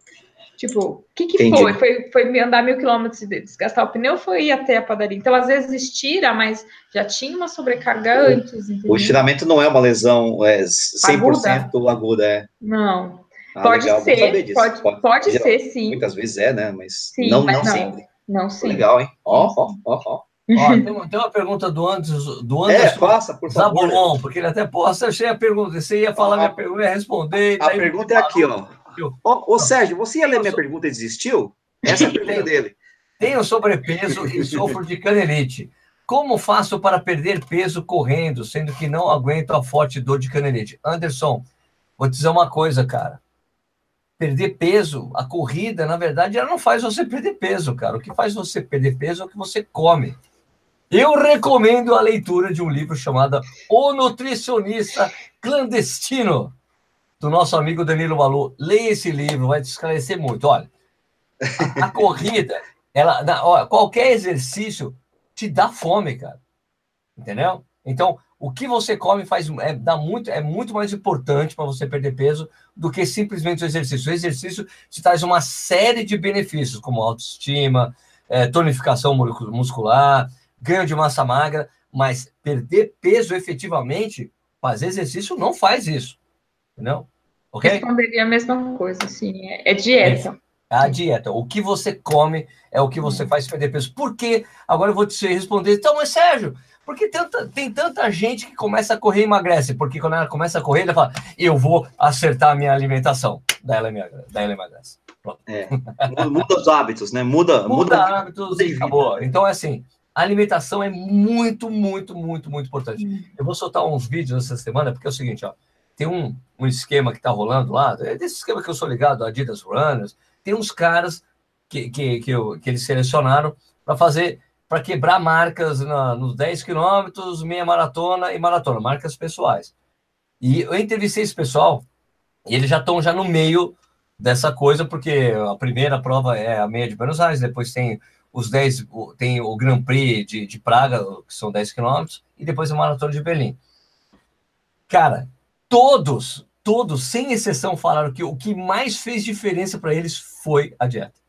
Tipo, o que, que foi? foi? Foi andar mil quilômetros e desgastar o pneu foi ir até a padaria. Então, às vezes, estira, mas já tinha uma sobrecarga antes. Entendeu? O estiramento não é uma lesão é 100% aguda, aguda é. Não. Ah, pode legal, ser, pode, pode, pode ser, sim. Muitas vezes é, né? Mas, sim, não, mas não, não, sempre. Não sim. Legal, hein? Ó, ó, ó, ó. Ó, tem, uma, tem, uma pergunta do Anderson, do Anderson é, passa, por favor. Zabulon, porque ele até posta, achei a pergunta. Você ia falar, ah, minha pergunta, ia responder. A, a pergunta é aqui, ó. Ô, ô, Sérgio, você ia ler minha pergunta e desistiu? Essa é a pergunta dele. Tenho sobrepeso e sofro de canelite. Como faço para perder peso correndo, sendo que não aguento a forte dor de canelite? Anderson, vou te dizer uma coisa, cara. Perder peso, a corrida, na verdade, ela não faz você perder peso, cara. O que faz você perder peso é o que você come. Eu recomendo a leitura de um livro chamado O Nutricionista Clandestino do nosso amigo Danilo Malu. Leia esse livro, vai te esclarecer muito. Olha, a, a corrida, ela, olha, qualquer exercício te dá fome, cara. Entendeu? Então, o que você come faz é, dá muito, é muito mais importante para você perder peso do que simplesmente o exercício. O exercício te traz uma série de benefícios, como autoestima, é, tonificação muscular, ganho de massa magra, mas perder peso efetivamente, fazer exercício não faz isso. Entendeu? Ok? Responderia a mesma coisa, sim. É, é dieta. É a dieta. O que você come é o que você faz perder peso. Por quê? Agora eu vou te responder. Então, mas Sérgio, por que tanta, tem tanta gente que começa a correr e emagrece? Porque quando ela começa a correr, ela fala, eu vou acertar a minha alimentação. Daí ela, emagrece. Daí ela emagrece. É. Muda os hábitos, né? Muda, muda, muda hábitos muda e acabou. Então, é assim, a alimentação é muito, muito, muito, muito importante. Hum. Eu vou soltar uns vídeos essa semana, porque é o seguinte, ó tem um, um esquema que está rolando lá, é desse esquema que eu sou ligado, Adidas Runners, tem uns caras que, que, que, eu, que eles selecionaram para fazer, para quebrar marcas na, nos 10 quilômetros, meia maratona e maratona, marcas pessoais. E eu entrevistei esse pessoal, e eles já estão já no meio dessa coisa, porque a primeira prova é a meia de Buenos Aires, depois tem os 10, tem o Grand Prix de, de Praga, que são 10 quilômetros, e depois a maratona de Berlim. Cara, todos, todos, sem exceção, falaram que o que mais fez diferença para eles foi a dieta.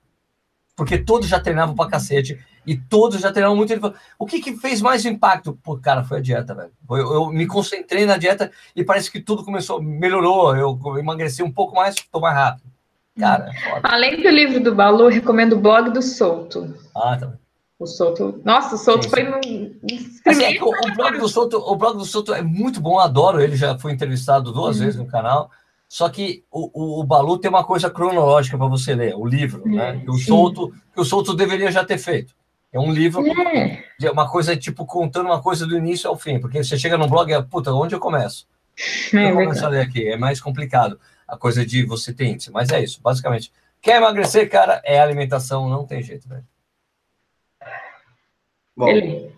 Porque todos já treinavam pra cacete e todos já treinavam muito. Ele falou, o que, que fez mais impacto? Pô, cara, foi a dieta, velho. Eu, eu, me concentrei na dieta e parece que tudo começou, melhorou. Eu emagreci um pouco mais, tô mais rápido. Cara, é Além do livro do Balu, recomendo o blog do Souto. Ah, tá. O Souto. Nossa, o Souto sim, sim. foi no. Assim, é o, o, blog do Souto, o blog do Souto é muito bom, adoro. Ele já foi entrevistado duas uhum. vezes no canal. Só que o, o, o Balu tem uma coisa cronológica para você ler, o livro, né? Que o Souto, que o Souto deveria já ter feito. É um livro, é. uma coisa tipo contando uma coisa do início ao fim, porque você chega no blog e é, puta, onde eu começo? É, eu começo a ler aqui, é mais complicado a coisa de você ter índice, mas é isso, basicamente. Quer emagrecer, cara, é alimentação, não tem jeito, velho. Bom. Ele...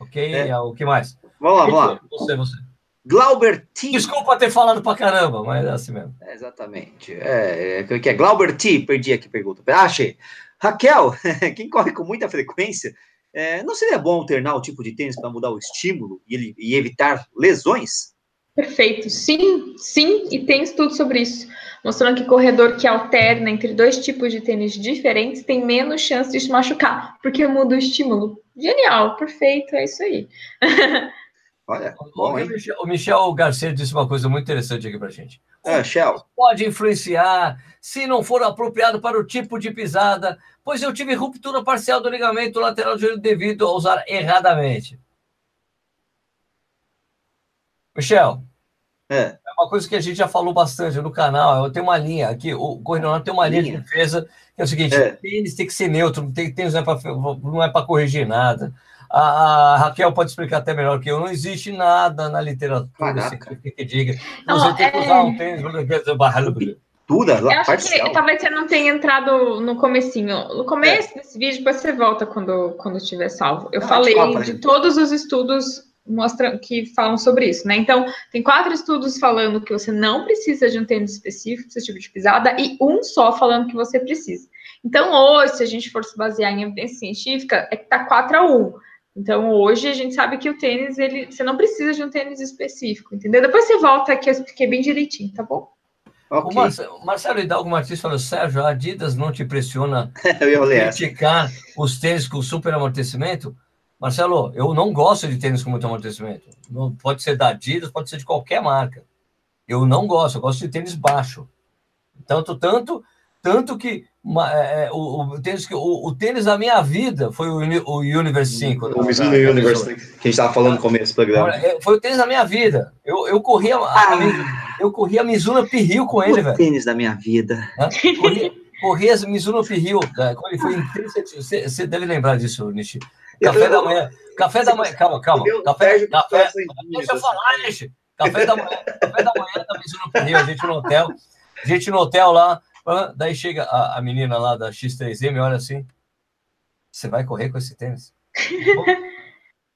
Ok, é. o que mais? Vamos lá, vamos lá. Você, você. Glauber T. Desculpa ter falado pra caramba, mas é assim mesmo. É, exatamente. É, é, que é Glauber T. Perdi aqui a pergunta. Ah, achei. Raquel, quem corre com muita frequência, é, não seria bom alternar o tipo de tênis para mudar o estímulo e, e evitar lesões? Perfeito. Sim, sim, e tem estudo sobre isso mostrando que corredor que alterna entre dois tipos de tênis diferentes tem menos chance de se machucar, porque muda o estímulo. Genial, perfeito, é isso aí. Olha, bom, o Michel Garcia disse uma coisa muito interessante aqui para gente. É, Michel. Pode influenciar se não for apropriado para o tipo de pisada, pois eu tive ruptura parcial do ligamento lateral joelho devido a usar erradamente. Michel, é. é uma coisa que a gente já falou bastante no canal, eu tenho uma linha aqui, o Corredor tem uma linha, linha, de defesa, que é o seguinte, é. tênis tem que ser neutro, tem, tênis não é para é corrigir nada. A, a, Raquel pode explicar até melhor que eu, não existe nada na literatura que diga. Não, você tem que usar é... um tênis, tudo, eu acho que talvez você não tenha entrado no comecinho. No começo é. desse vídeo, depois você volta quando, quando estiver salvo. Eu ah, falei de todos os estudos mostra, que falam sobre isso, né? Então, tem quatro estudos falando que você não precisa de um tênis específico para esse tipo de pisada e um só falando que você precisa. Então, hoje, se a gente for se basear em evidência científica, é que tá 4 a 1. Então, hoje a gente sabe que o tênis, ele, você não precisa de um tênis específico, entendeu? Depois você volta aqui, eu expliquei bem direitinho, tá bom? Okay. O Marcelo, Marcelo Hidalgo Martins falou, Sérgio, a Adidas não te pressiona criticar os tênis com super amortecimento? Marcelo, eu não gosto de tênis com muito amortecimento. Não, pode ser da Adidas, pode ser de qualquer marca. Eu não gosto, eu gosto de tênis baixo. Tanto, tanto, tanto que é, é, o, o, tênis, o, o, tênis da minha vida foi o, o Universe 5. O Mizuno Universe, que a gente estava falando no começo do programa. É, foi o tênis da minha vida. Eu, eu corria a, a, ah. eu corria a Mizuno Pirril com ele, velho. O tênis da minha vida. Corria, corria a Mizuno Pirril. Quando ele foi em você, você deve lembrar disso, Nishi. Café da manhã. Café da manhã. Calma, calma. Café, café. Deixa eu falar, gente. Café da manhã. Café da manhã também tá no pneu. A gente no hotel. A gente no hotel lá. Daí chega a, a menina lá da X3M, olha assim. Você vai correr com esse tênis?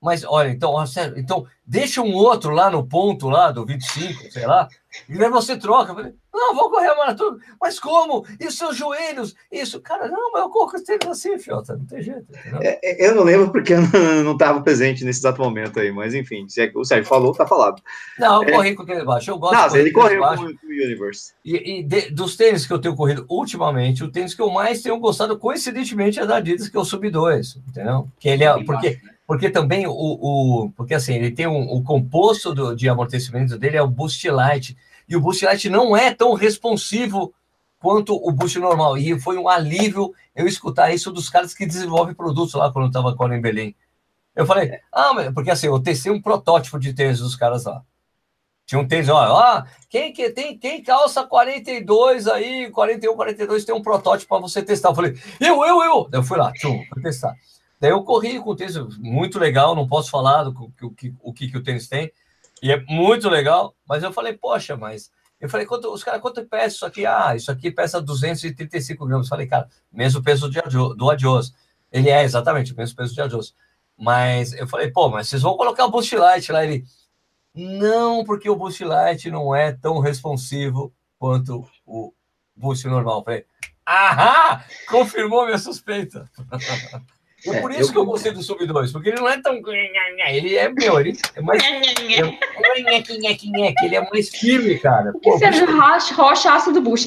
Mas olha, então, ó, sério, então deixa um outro lá no ponto lá do 25, sei lá, e aí você troca. Eu falei, não, vou correr a maratona. Mas como? E os seus joelhos? Isso, cara, não, mas eu corro com tênis assim, Fiota, não tem jeito. É, é, eu não lembro porque eu não estava presente nesse exato momento aí, mas enfim, se é o Sérgio falou, tá falado. Não, eu é... corri com tênis baixo, eu gosto não, de ele correu baixo. com o Universe. E, e de, dos tênis que eu tenho corrido ultimamente, o tênis que eu mais tenho gostado, coincidentemente, é da Adidas, que é o Sub 2, entendeu? Que ele é, porque, porque também o, o porque assim, ele tem um, o composto do, de amortecimento dele é o Boost Light, e o Boost Light não é tão responsivo quanto o Boost normal. E foi um alívio eu escutar isso dos caras que desenvolvem produtos lá quando eu estava com em Belém. Eu falei, ah, porque assim, eu testei um protótipo de tênis dos caras lá. Tinha um tênis, olha, ah, quem, que, tem, quem calça 42 aí, 41, 42, tem um protótipo para você testar. Eu falei, eu, eu, eu. Eu fui lá, tchum, fui testar. Daí eu corri com o tênis, muito legal, não posso falar do, o, que, o que, que o tênis tem, e é muito legal, mas eu falei, poxa, mas. Eu falei, quanto, os caras, quanto pesa isso aqui? Ah, isso aqui pesa 235 gramas. Falei, cara, mesmo peso de, do Adios. Ele é exatamente o mesmo peso de Adios. Mas eu falei, pô, mas vocês vão colocar o Boost Light lá? Ele, não, porque o Boost Light não é tão responsivo quanto o Boost normal. Eu falei, ahá, confirmou minha suspeita. É, por isso eu... que eu gostei do Sub 2, porque ele não é tão. Ele é meu, ele é mais. ele é mais firme, cara. Pô, Sérgio Rocha, Rocha ácido Bush.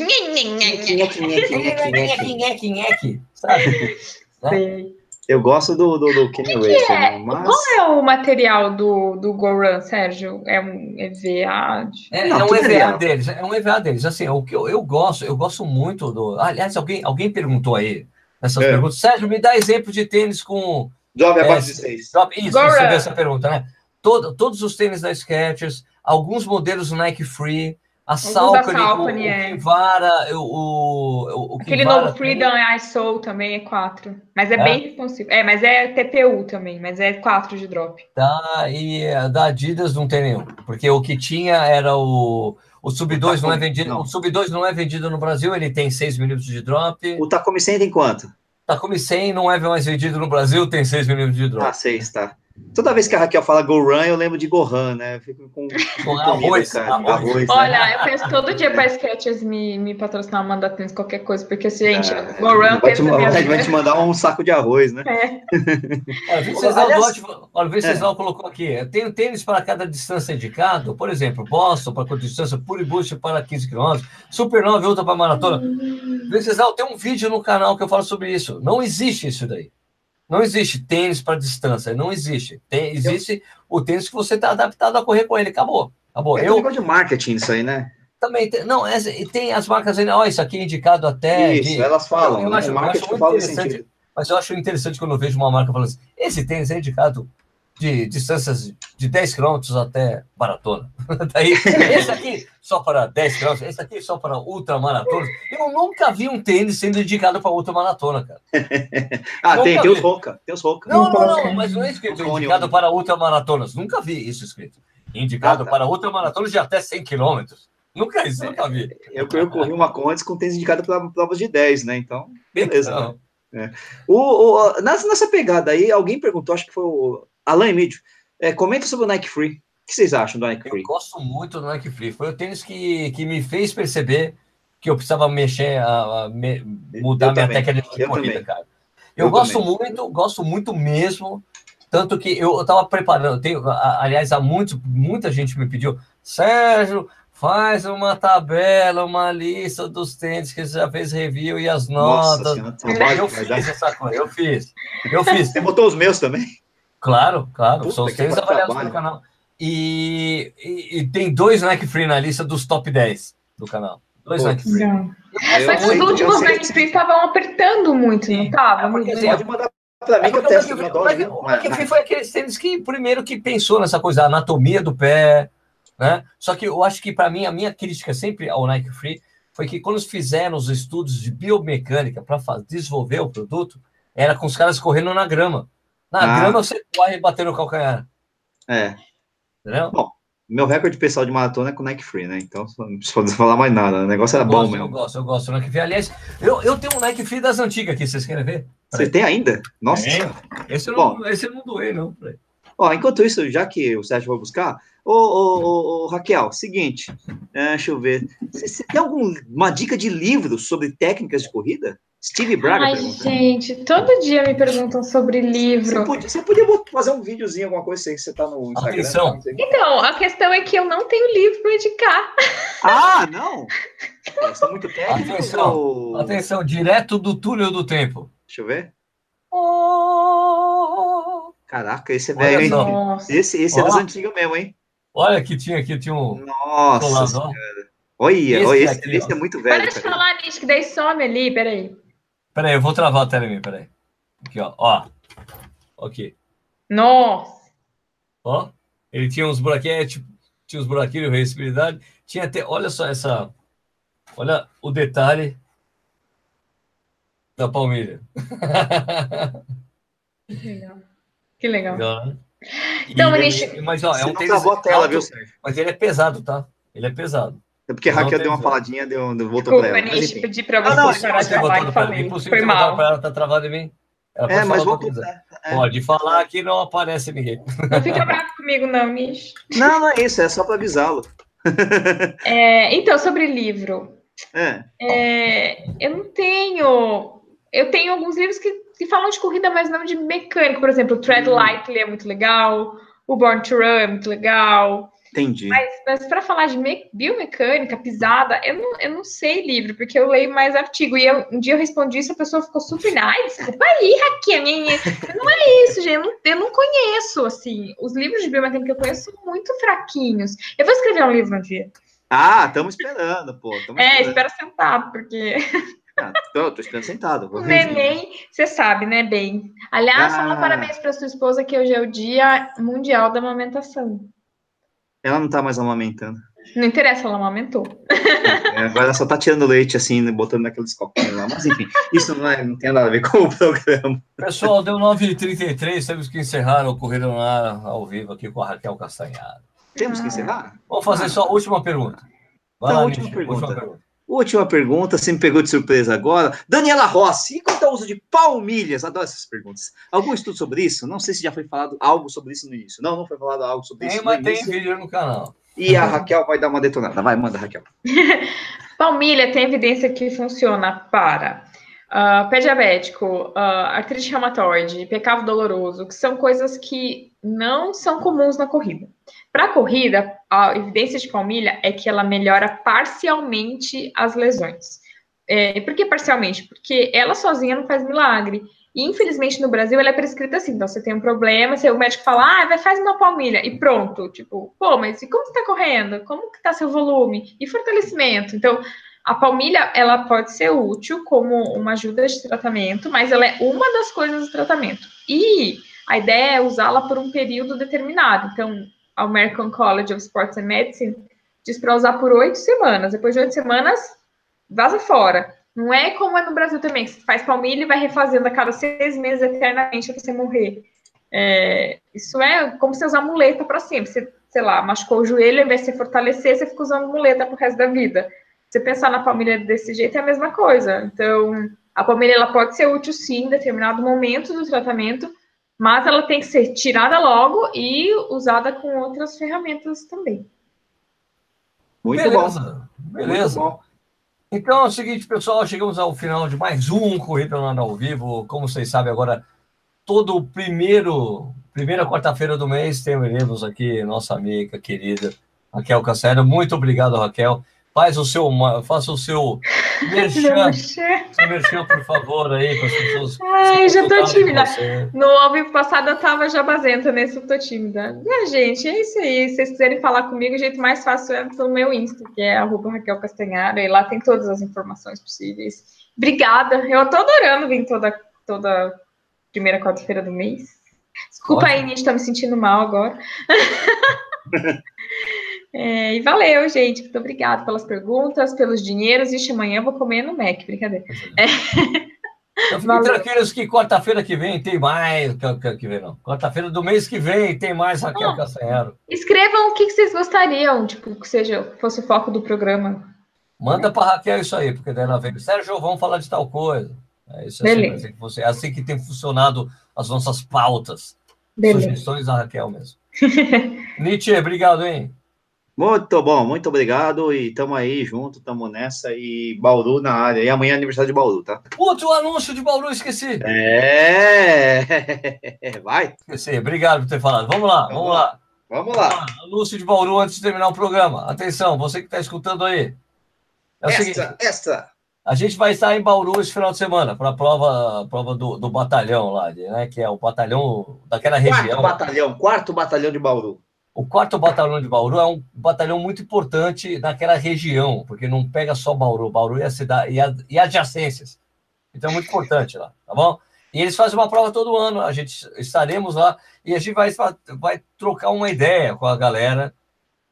Sabe? Eu gosto do, do, do Kenny Racer, é? mas... Qual é o material do, do Go Run, Sérgio? É um EVA? De... É, não, é um EVA é deles, é um EVA deles. Assim, o que eu, eu gosto, eu gosto muito do... Aliás, alguém, alguém perguntou aí, essas é. perguntas. Sérgio, me dá exemplo de tênis com. Drop abaixo de 6. Isso, você vê essa pergunta, né? Todo, todos os tênis da Skechers, alguns modelos Nike Free, a Salcone, Salcone o, é. o Kivara, o, o, o Aquele Kivara novo Freedom também. Soul também é 4. Mas é, é, bem responsivo. É, mas é TPU também, mas é 4 de drop. Tá, e da Adidas não tem nenhum. Porque o que tinha era o o Sub 2 não é vendido, não. o Sub 2 não é vendido no Brasil, ele tem 6 minutos de drop. O Takumi 100 tem quanto? Takumi 100 não é mais vendido no Brasil, tem 6 minutos de drop. Ah, 6, tá. Toda vez que a Raquel fala Go Run, eu lembro de Gohan, né? Eu fico com, com arroz, comida, arroz. arroz. Olha, né? eu penso todo dia para Sketches me, me patrocinar, mandar tênis, qualquer coisa, porque, assim, gente, é, Go Run... Vai te, vai, vai te mandar um saco de arroz, né? É. Olha, o Venceslau é. colocou aqui, tem tênis para cada distância indicado, por exemplo, Boston para distância, Puri Boost para 15 km, Supernova outra para maratona. Hum. Venceslau, tem um vídeo no canal que eu falo sobre isso. Não existe isso daí. Não existe tênis para distância, não existe. Tem, existe eu... o tênis que você está adaptado a correr com ele, acabou. acabou. É eu, um de marketing isso aí, né? Também tem, não, é, tem as marcas aí, ó, isso aqui é indicado até. Isso, de, elas falam, eu, né? acho, eu acho muito interessante, mas eu acho interessante quando eu vejo uma marca falando assim, esse tênis é indicado de distâncias de 10 quilômetros até maratona. Daí, esse aqui só para 10 quilômetros, esse aqui só para ultramaratonas. Eu nunca vi um tênis sendo indicado para ultramaratona, cara. ah, tem, tem os Roca, tem os Roca. Não, não, não, mas não é escrito indicado para ultramaratonas. Nunca vi isso escrito. Indicado ah, tá. para ultramaratonas de até 100 quilômetros. Nunca isso, nunca vi. Eu, eu corri uma Condes com tênis indicado para provas de 10, né? Então, beleza. Então. Né? É. O, o, nessa, nessa pegada aí, alguém perguntou, acho que foi o Alan Emílio, é, comenta sobre o Nike Free. O que vocês acham do Nike Free? Eu gosto muito do Nike Free. Foi o tênis que, que me fez perceber que eu precisava mexer, a, a me, mudar eu minha também. técnica de eu corrida, também. cara. Eu, eu gosto também. muito, gosto muito mesmo. Tanto que eu estava preparando, tenho, aliás, há muito, muita gente me pediu, Sérgio, faz uma tabela, uma lista dos tênis que você já fez review e as notas. Senhora, eu fiz essa coisa, eu fiz. Eu fiz. Você botou os meus também? Claro, claro. Puta, são os três avaliados no canal. E, e, e, tem dois Nike Free na lista dos top 10 do canal. Dois Nike Free. Mas os últimos Nike Free estavam apertando muito, não estavam? É pode mandar para mim é que eu testo. O Nike Free foi aquele tênis que primeiro que pensou nessa coisa, a anatomia do pé, né? Só que eu acho que para mim, a minha crítica sempre ao Nike Free foi que quando fizeram os estudos de biomecânica para desenvolver o produto, era com os caras correndo na grama. Na ah. grama você corre bater no calcanhar. É. Entendeu? Bom, meu recorde pessoal de maratona é com Nike Free, né? Então não precisa falar mais nada. O negócio era eu bom gosto, mesmo. Eu gosto, eu gosto do Nike Free. Aliás, eu, eu tenho um Nike Free das antigas aqui, vocês querem ver? Você tem ainda? Nossa. É. Esse, eu não, esse eu não doei, não. Ó, enquanto isso, já que o Sérgio vai buscar, ô, ô, ô, ô Raquel, seguinte, é, deixa eu ver. Você tem alguma dica de livro sobre técnicas de corrida? Steve Braga. Ai, gente, todo dia me perguntam sobre livro. Você podia, você podia fazer um videozinho, alguma coisa assim, que você tá no Instagram. Atenção. Então, a questão é que eu não tenho livro para indicar. Ah, não? É, muito técnico. Atenção, ou... atenção, direto do túnel do tempo. Deixa eu ver. Oh. Caraca, esse é velho, hein? Esse, esse oh. é das antigas mesmo, hein? Olha que tinha aqui, tinha um. Nossa, Olha, esse, olha, esse, aqui, esse é muito velho. Para de falar nisso, que daí some ali, peraí. Peraí, eu vou travar a tela em mim, peraí. Aqui, ó. Ó. Ok. Nossa! Ó. Ele tinha uns buraquinhos, é, tipo, tinha uns buraquinhos de respirabilidade. Tinha até, olha só essa. Olha o detalhe da palmilha. Que legal. Que legal. legal né? Então, e, mas ó, é um tênis. Tela, viu, mas ele é pesado, tá? Ele é pesado. É porque a Raquel deu uma faladinha, deu, deu voltou para ela. Mas, pedir para você ah, não, parar de falar e falei. Foi mal. Pra ela tá travada em mim. Ela é, mas vou é. Pode falar que não aparece ninguém. Não fica bravo comigo, não, Mish. Não, não é isso, é só para avisá-lo. É, então, sobre livro. É. é. eu não tenho. Eu tenho alguns livros que, que falam de corrida, mas não de mecânico. Por exemplo, o Tread hum. Lightly é muito legal. O Born to Run é muito legal. Entendi. Mas, mas para falar de biomecânica, pisada, eu não, eu não sei livro, porque eu leio mais artigo. E eu, um dia eu respondi isso, a pessoa ficou super, ai, desculpa aí, Raquel, não é isso, gente, eu não, eu não conheço, assim, os livros de biomecânica que eu conheço são muito fraquinhos. Eu vou escrever um livro um dia. Ah, estamos esperando, pô. é, espera sentado, porque... Ah, tô, tô esperando sentado. O neném, você sabe, né, bem. Aliás, ah. fala parabéns para sua esposa, que hoje é o Dia Mundial da Amamentação. Ela não tá mais amamentando. Não interessa, ela amamentou. É, agora ela só tá tirando leite, assim, botando naqueles copinhos lá. Mas, enfim, isso não, é, não tem nada a ver com o programa. Pessoal, deu 9h33, temos que encerrar o Corrida Ar ao vivo aqui com a Raquel Castanhado. Temos que encerrar? Vamos fazer só a última pergunta. Vai então, lá, última, pergunta. última pergunta. Última pergunta, você me pegou de surpresa agora. Daniela Rossi, e quanto ao uso de palmilhas? Adoro essas perguntas. Algum estudo sobre isso? Não sei se já foi falado algo sobre isso no início. Não, não foi falado algo sobre tem, isso. Mas tem vídeo no canal. E a Raquel vai dar uma detonada. Vai, manda, Raquel. Palmilha tem evidência que funciona para uh, pé diabético, uh, artrite reumatoide, pecado doloroso, que são coisas que não são comuns na corrida. Para a corrida, a evidência de palmilha é que ela melhora parcialmente as lesões. É, por que parcialmente? Porque ela sozinha não faz milagre. E, infelizmente, no Brasil, ela é prescrita assim. Então, você tem um problema, o médico fala, ah, vai, faz uma palmilha. E pronto. Tipo, pô, mas e como você está correndo? Como que está seu volume? E fortalecimento? Então, a palmilha, ela pode ser útil como uma ajuda de tratamento, mas ela é uma das coisas do tratamento. E a ideia é usá-la por um período determinado. Então, American College of Sports and Medicine diz para usar por oito semanas. Depois de oito semanas, vaza fora. Não é como é no Brasil também, que você faz palmilha e vai refazendo a cada seis meses eternamente até você morrer. É, isso é como você usar muleta para sempre. Você, sei lá, machucou o joelho, ao invés de você fortalecer, você fica usando muleta pro resto da vida. Você pensar na palmilha desse jeito é a mesma coisa. Então, a palmilha ela pode ser útil sim em determinado momento do tratamento, mas ela tem que ser tirada logo e usada com outras ferramentas também. Muito Beleza. bom. Beleza. Muito bom. Então é o seguinte, pessoal, chegamos ao final de mais um Corrida no ao Vivo. Como vocês sabem, agora todo primeiro primeira quarta-feira do mês teremos aqui nossa amiga querida Raquel Cassero. Muito obrigado, Raquel. Faz o seu, faça o seu merchan, por favor, aí, para as pessoas. Ai, já tô tímida. No ao vivo passado eu tava jabazenta, nesse eu tô tímida. É, gente, é isso aí. Se vocês quiserem falar comigo, o jeito mais fácil é pelo meu Insta, que é arroba Raquel Castanhara, e lá tem todas as informações possíveis. Obrigada. Eu tô adorando vir toda, toda primeira quarta-feira do mês. Desculpa Ótimo. aí, Nietzsche, tá me sentindo mal agora. É, e valeu, gente. Muito obrigada pelas perguntas, pelos dinheiros. Ixi, amanhã eu vou comer no Mac, brincadeira. É. Então, fiquem tranquilos que quarta-feira que vem tem mais. Que, que vem, não. Quarta-feira do mês que vem tem mais Raquel ah, Castanheiro. Escrevam o que, vocês gostariam, tipo, que seja, fosse o foco do programa. Manda para Raquel isso aí, porque daí ela vem. Sérgio, vamos falar de tal coisa. É isso assim, Beleza. assim, que você, é assim que tem funcionado as nossas pautas. Beleza. Sugestões da Raquel mesmo. Nietzsche, obrigado, hein? Muito bom, muito obrigado. E tamo aí junto, tamo nessa. E Bauru na área. E amanhã é aniversário de Bauru, tá? Putz, o anúncio de Bauru, esqueci. É, vai. Esqueci, obrigado por ter falado. Vamos lá, vamos, vamos lá. Vamos lá. Vamos lá. Anúncio de Bauru antes de terminar o programa. Atenção, você que está escutando aí. É o seguinte, essa. A gente vai estar em Bauru esse final de semana para a prova, prova do, do batalhão lá, né? Que é o batalhão daquela região. Quarto batalhão, quarto batalhão de Bauru. O quarto batalhão de Bauru é um batalhão muito importante naquela região, porque não pega só Bauru, Bauru e a cidade e, a, e adjacências. Então é muito importante lá, tá bom? E eles fazem uma prova todo ano, a gente estaremos lá e a gente vai, vai trocar uma ideia com a galera,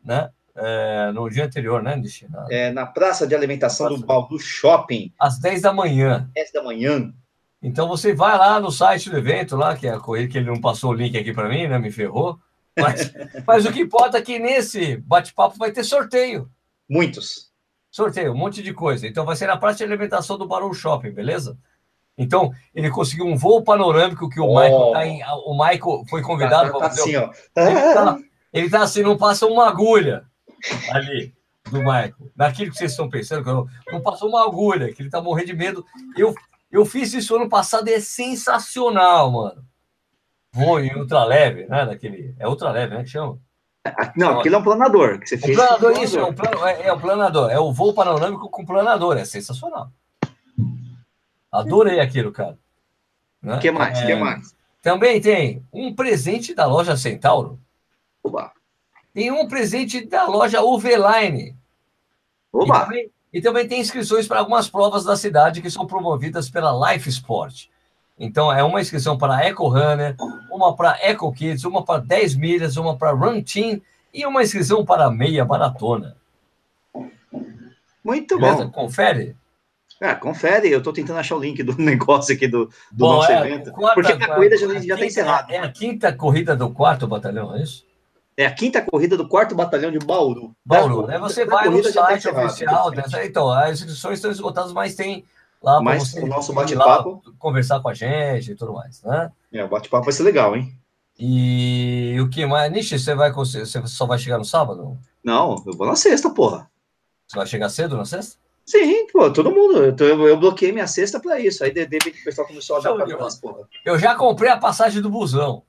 né? É, no dia anterior, né, Nistina? É, na praça de alimentação praça. do Bauru Shopping. Às 10 da manhã. 10 da manhã. Então você vai lá no site do evento, lá, que é a corrida que ele não passou o link aqui para mim, né? Me ferrou. Mas, mas o que importa é que nesse bate-papo vai ter sorteio. Muitos. Sorteio, um monte de coisa. Então vai ser na praça de alimentação do Barão Shopping, beleza? Então, ele conseguiu um voo panorâmico que o oh. Michael tá em, O Michael foi convidado tá, tá, tá assim, ó. Ele tá, ele tá assim, não passa uma agulha ali do Michael. Naquilo que vocês estão pensando, que não, não passou uma agulha, que ele tá morrendo de medo. Eu, eu fiz isso ano passado e é sensacional, mano voo em ultraleve, né? Daquele, é ultraleve, né? Que chama? Não, aquilo é um planador que você fez. Um planador, isso, é um, plano, é, é um planador. É o voo panorâmico com planador, é sensacional. Adorei aquilo, cara. O né? que mais? É, que mais? Também tem um presente da loja Centauro. Oba. Tem um presente da loja Uveline. Oba. E também, e também tem inscrições para algumas provas da cidade que são promovidas pela Life Sport. Então, é uma inscrição para Eco Runner, uma para Eco Kids, uma para 10 milhas, uma para Run Team e uma inscrição para meia maratona. Muito Beleza? bom. Confere. Ah, confere, eu estou tentando achar o link do negócio aqui do, do bom, nosso é, evento. Quarta, porque a corrida já está encerrada. É a quinta corrida do quarto batalhão, é isso? É a quinta corrida do quarto batalhão de Bauru. Bauru, né? Você vai no site tá oficial dessa. Então, as inscrições estão esgotadas, mas tem lá para você o nosso bate-papo conversar com a gente e tudo mais, né? É, o bate-papo vai ser legal, hein? E o que mais? Nishi, você vai você só vai chegar no sábado? Não, eu vou na sexta, porra. Você vai chegar cedo na sexta? Sim, pô, todo mundo. Eu, eu bloqueei minha sexta para isso. Aí de, de, o pessoal começou a dar umas porra. Eu já comprei a passagem do busão.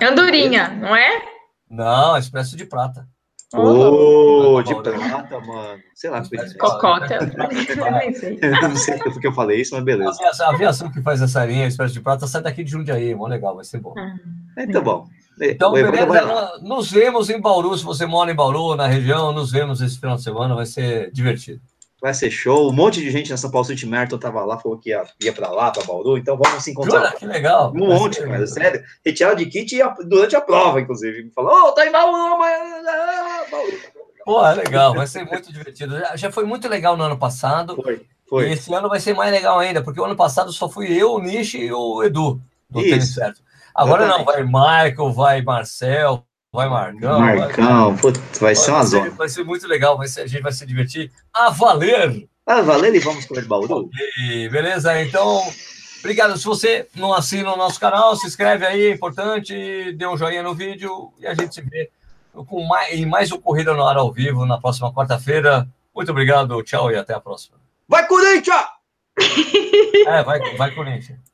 Andorinha, não é? Não, Expresso de Prata. Ô, oh, de prata, mano. Sei lá. Cocota. Eu não sei porque eu falei isso, mas beleza. A aviação que faz essa linha Expresso de Prata sai daqui de Jundiaí, mó legal, vai ser bom. Então, bom. Então, beleza, nos vemos em Bauru, se você mora em Bauru, na região, nos vemos esse final de semana, vai ser divertido. Vai ser show. Um monte de gente na São Paulo City Merton tava lá, falou que ia, ia para lá, para Bauru. Então vamos se encontrar. Jura? Que legal. Um monte, cara, sério. Retirada de kit durante a prova, inclusive. Me falou, ô, oh, tá em Bauru, mas... Ah, Bauru. Pô, é legal, vai ser muito divertido. Já, já foi muito legal no ano passado. Foi, foi. E esse ano vai ser mais legal ainda, porque o ano passado só fui eu, o Nishi e o Edu do Isso. Tênis Certo. Agora não, vai Michael, vai Marcel, vai Marcão. Marcão, vai, putz, vai, vai ser uma zona. Vai ser muito legal, vai ser, a gente vai se divertir a valer. A valer e vamos comer Bauru. Okay, beleza, então, obrigado. Se você não assina o nosso canal, se inscreve aí, é importante, dê um joinha no vídeo e a gente se vê com mais, em mais um Corrida no Ar ao vivo na próxima quarta-feira. Muito obrigado, tchau e até a próxima. Vai, Corinthians! É, vai, vai Corinthians.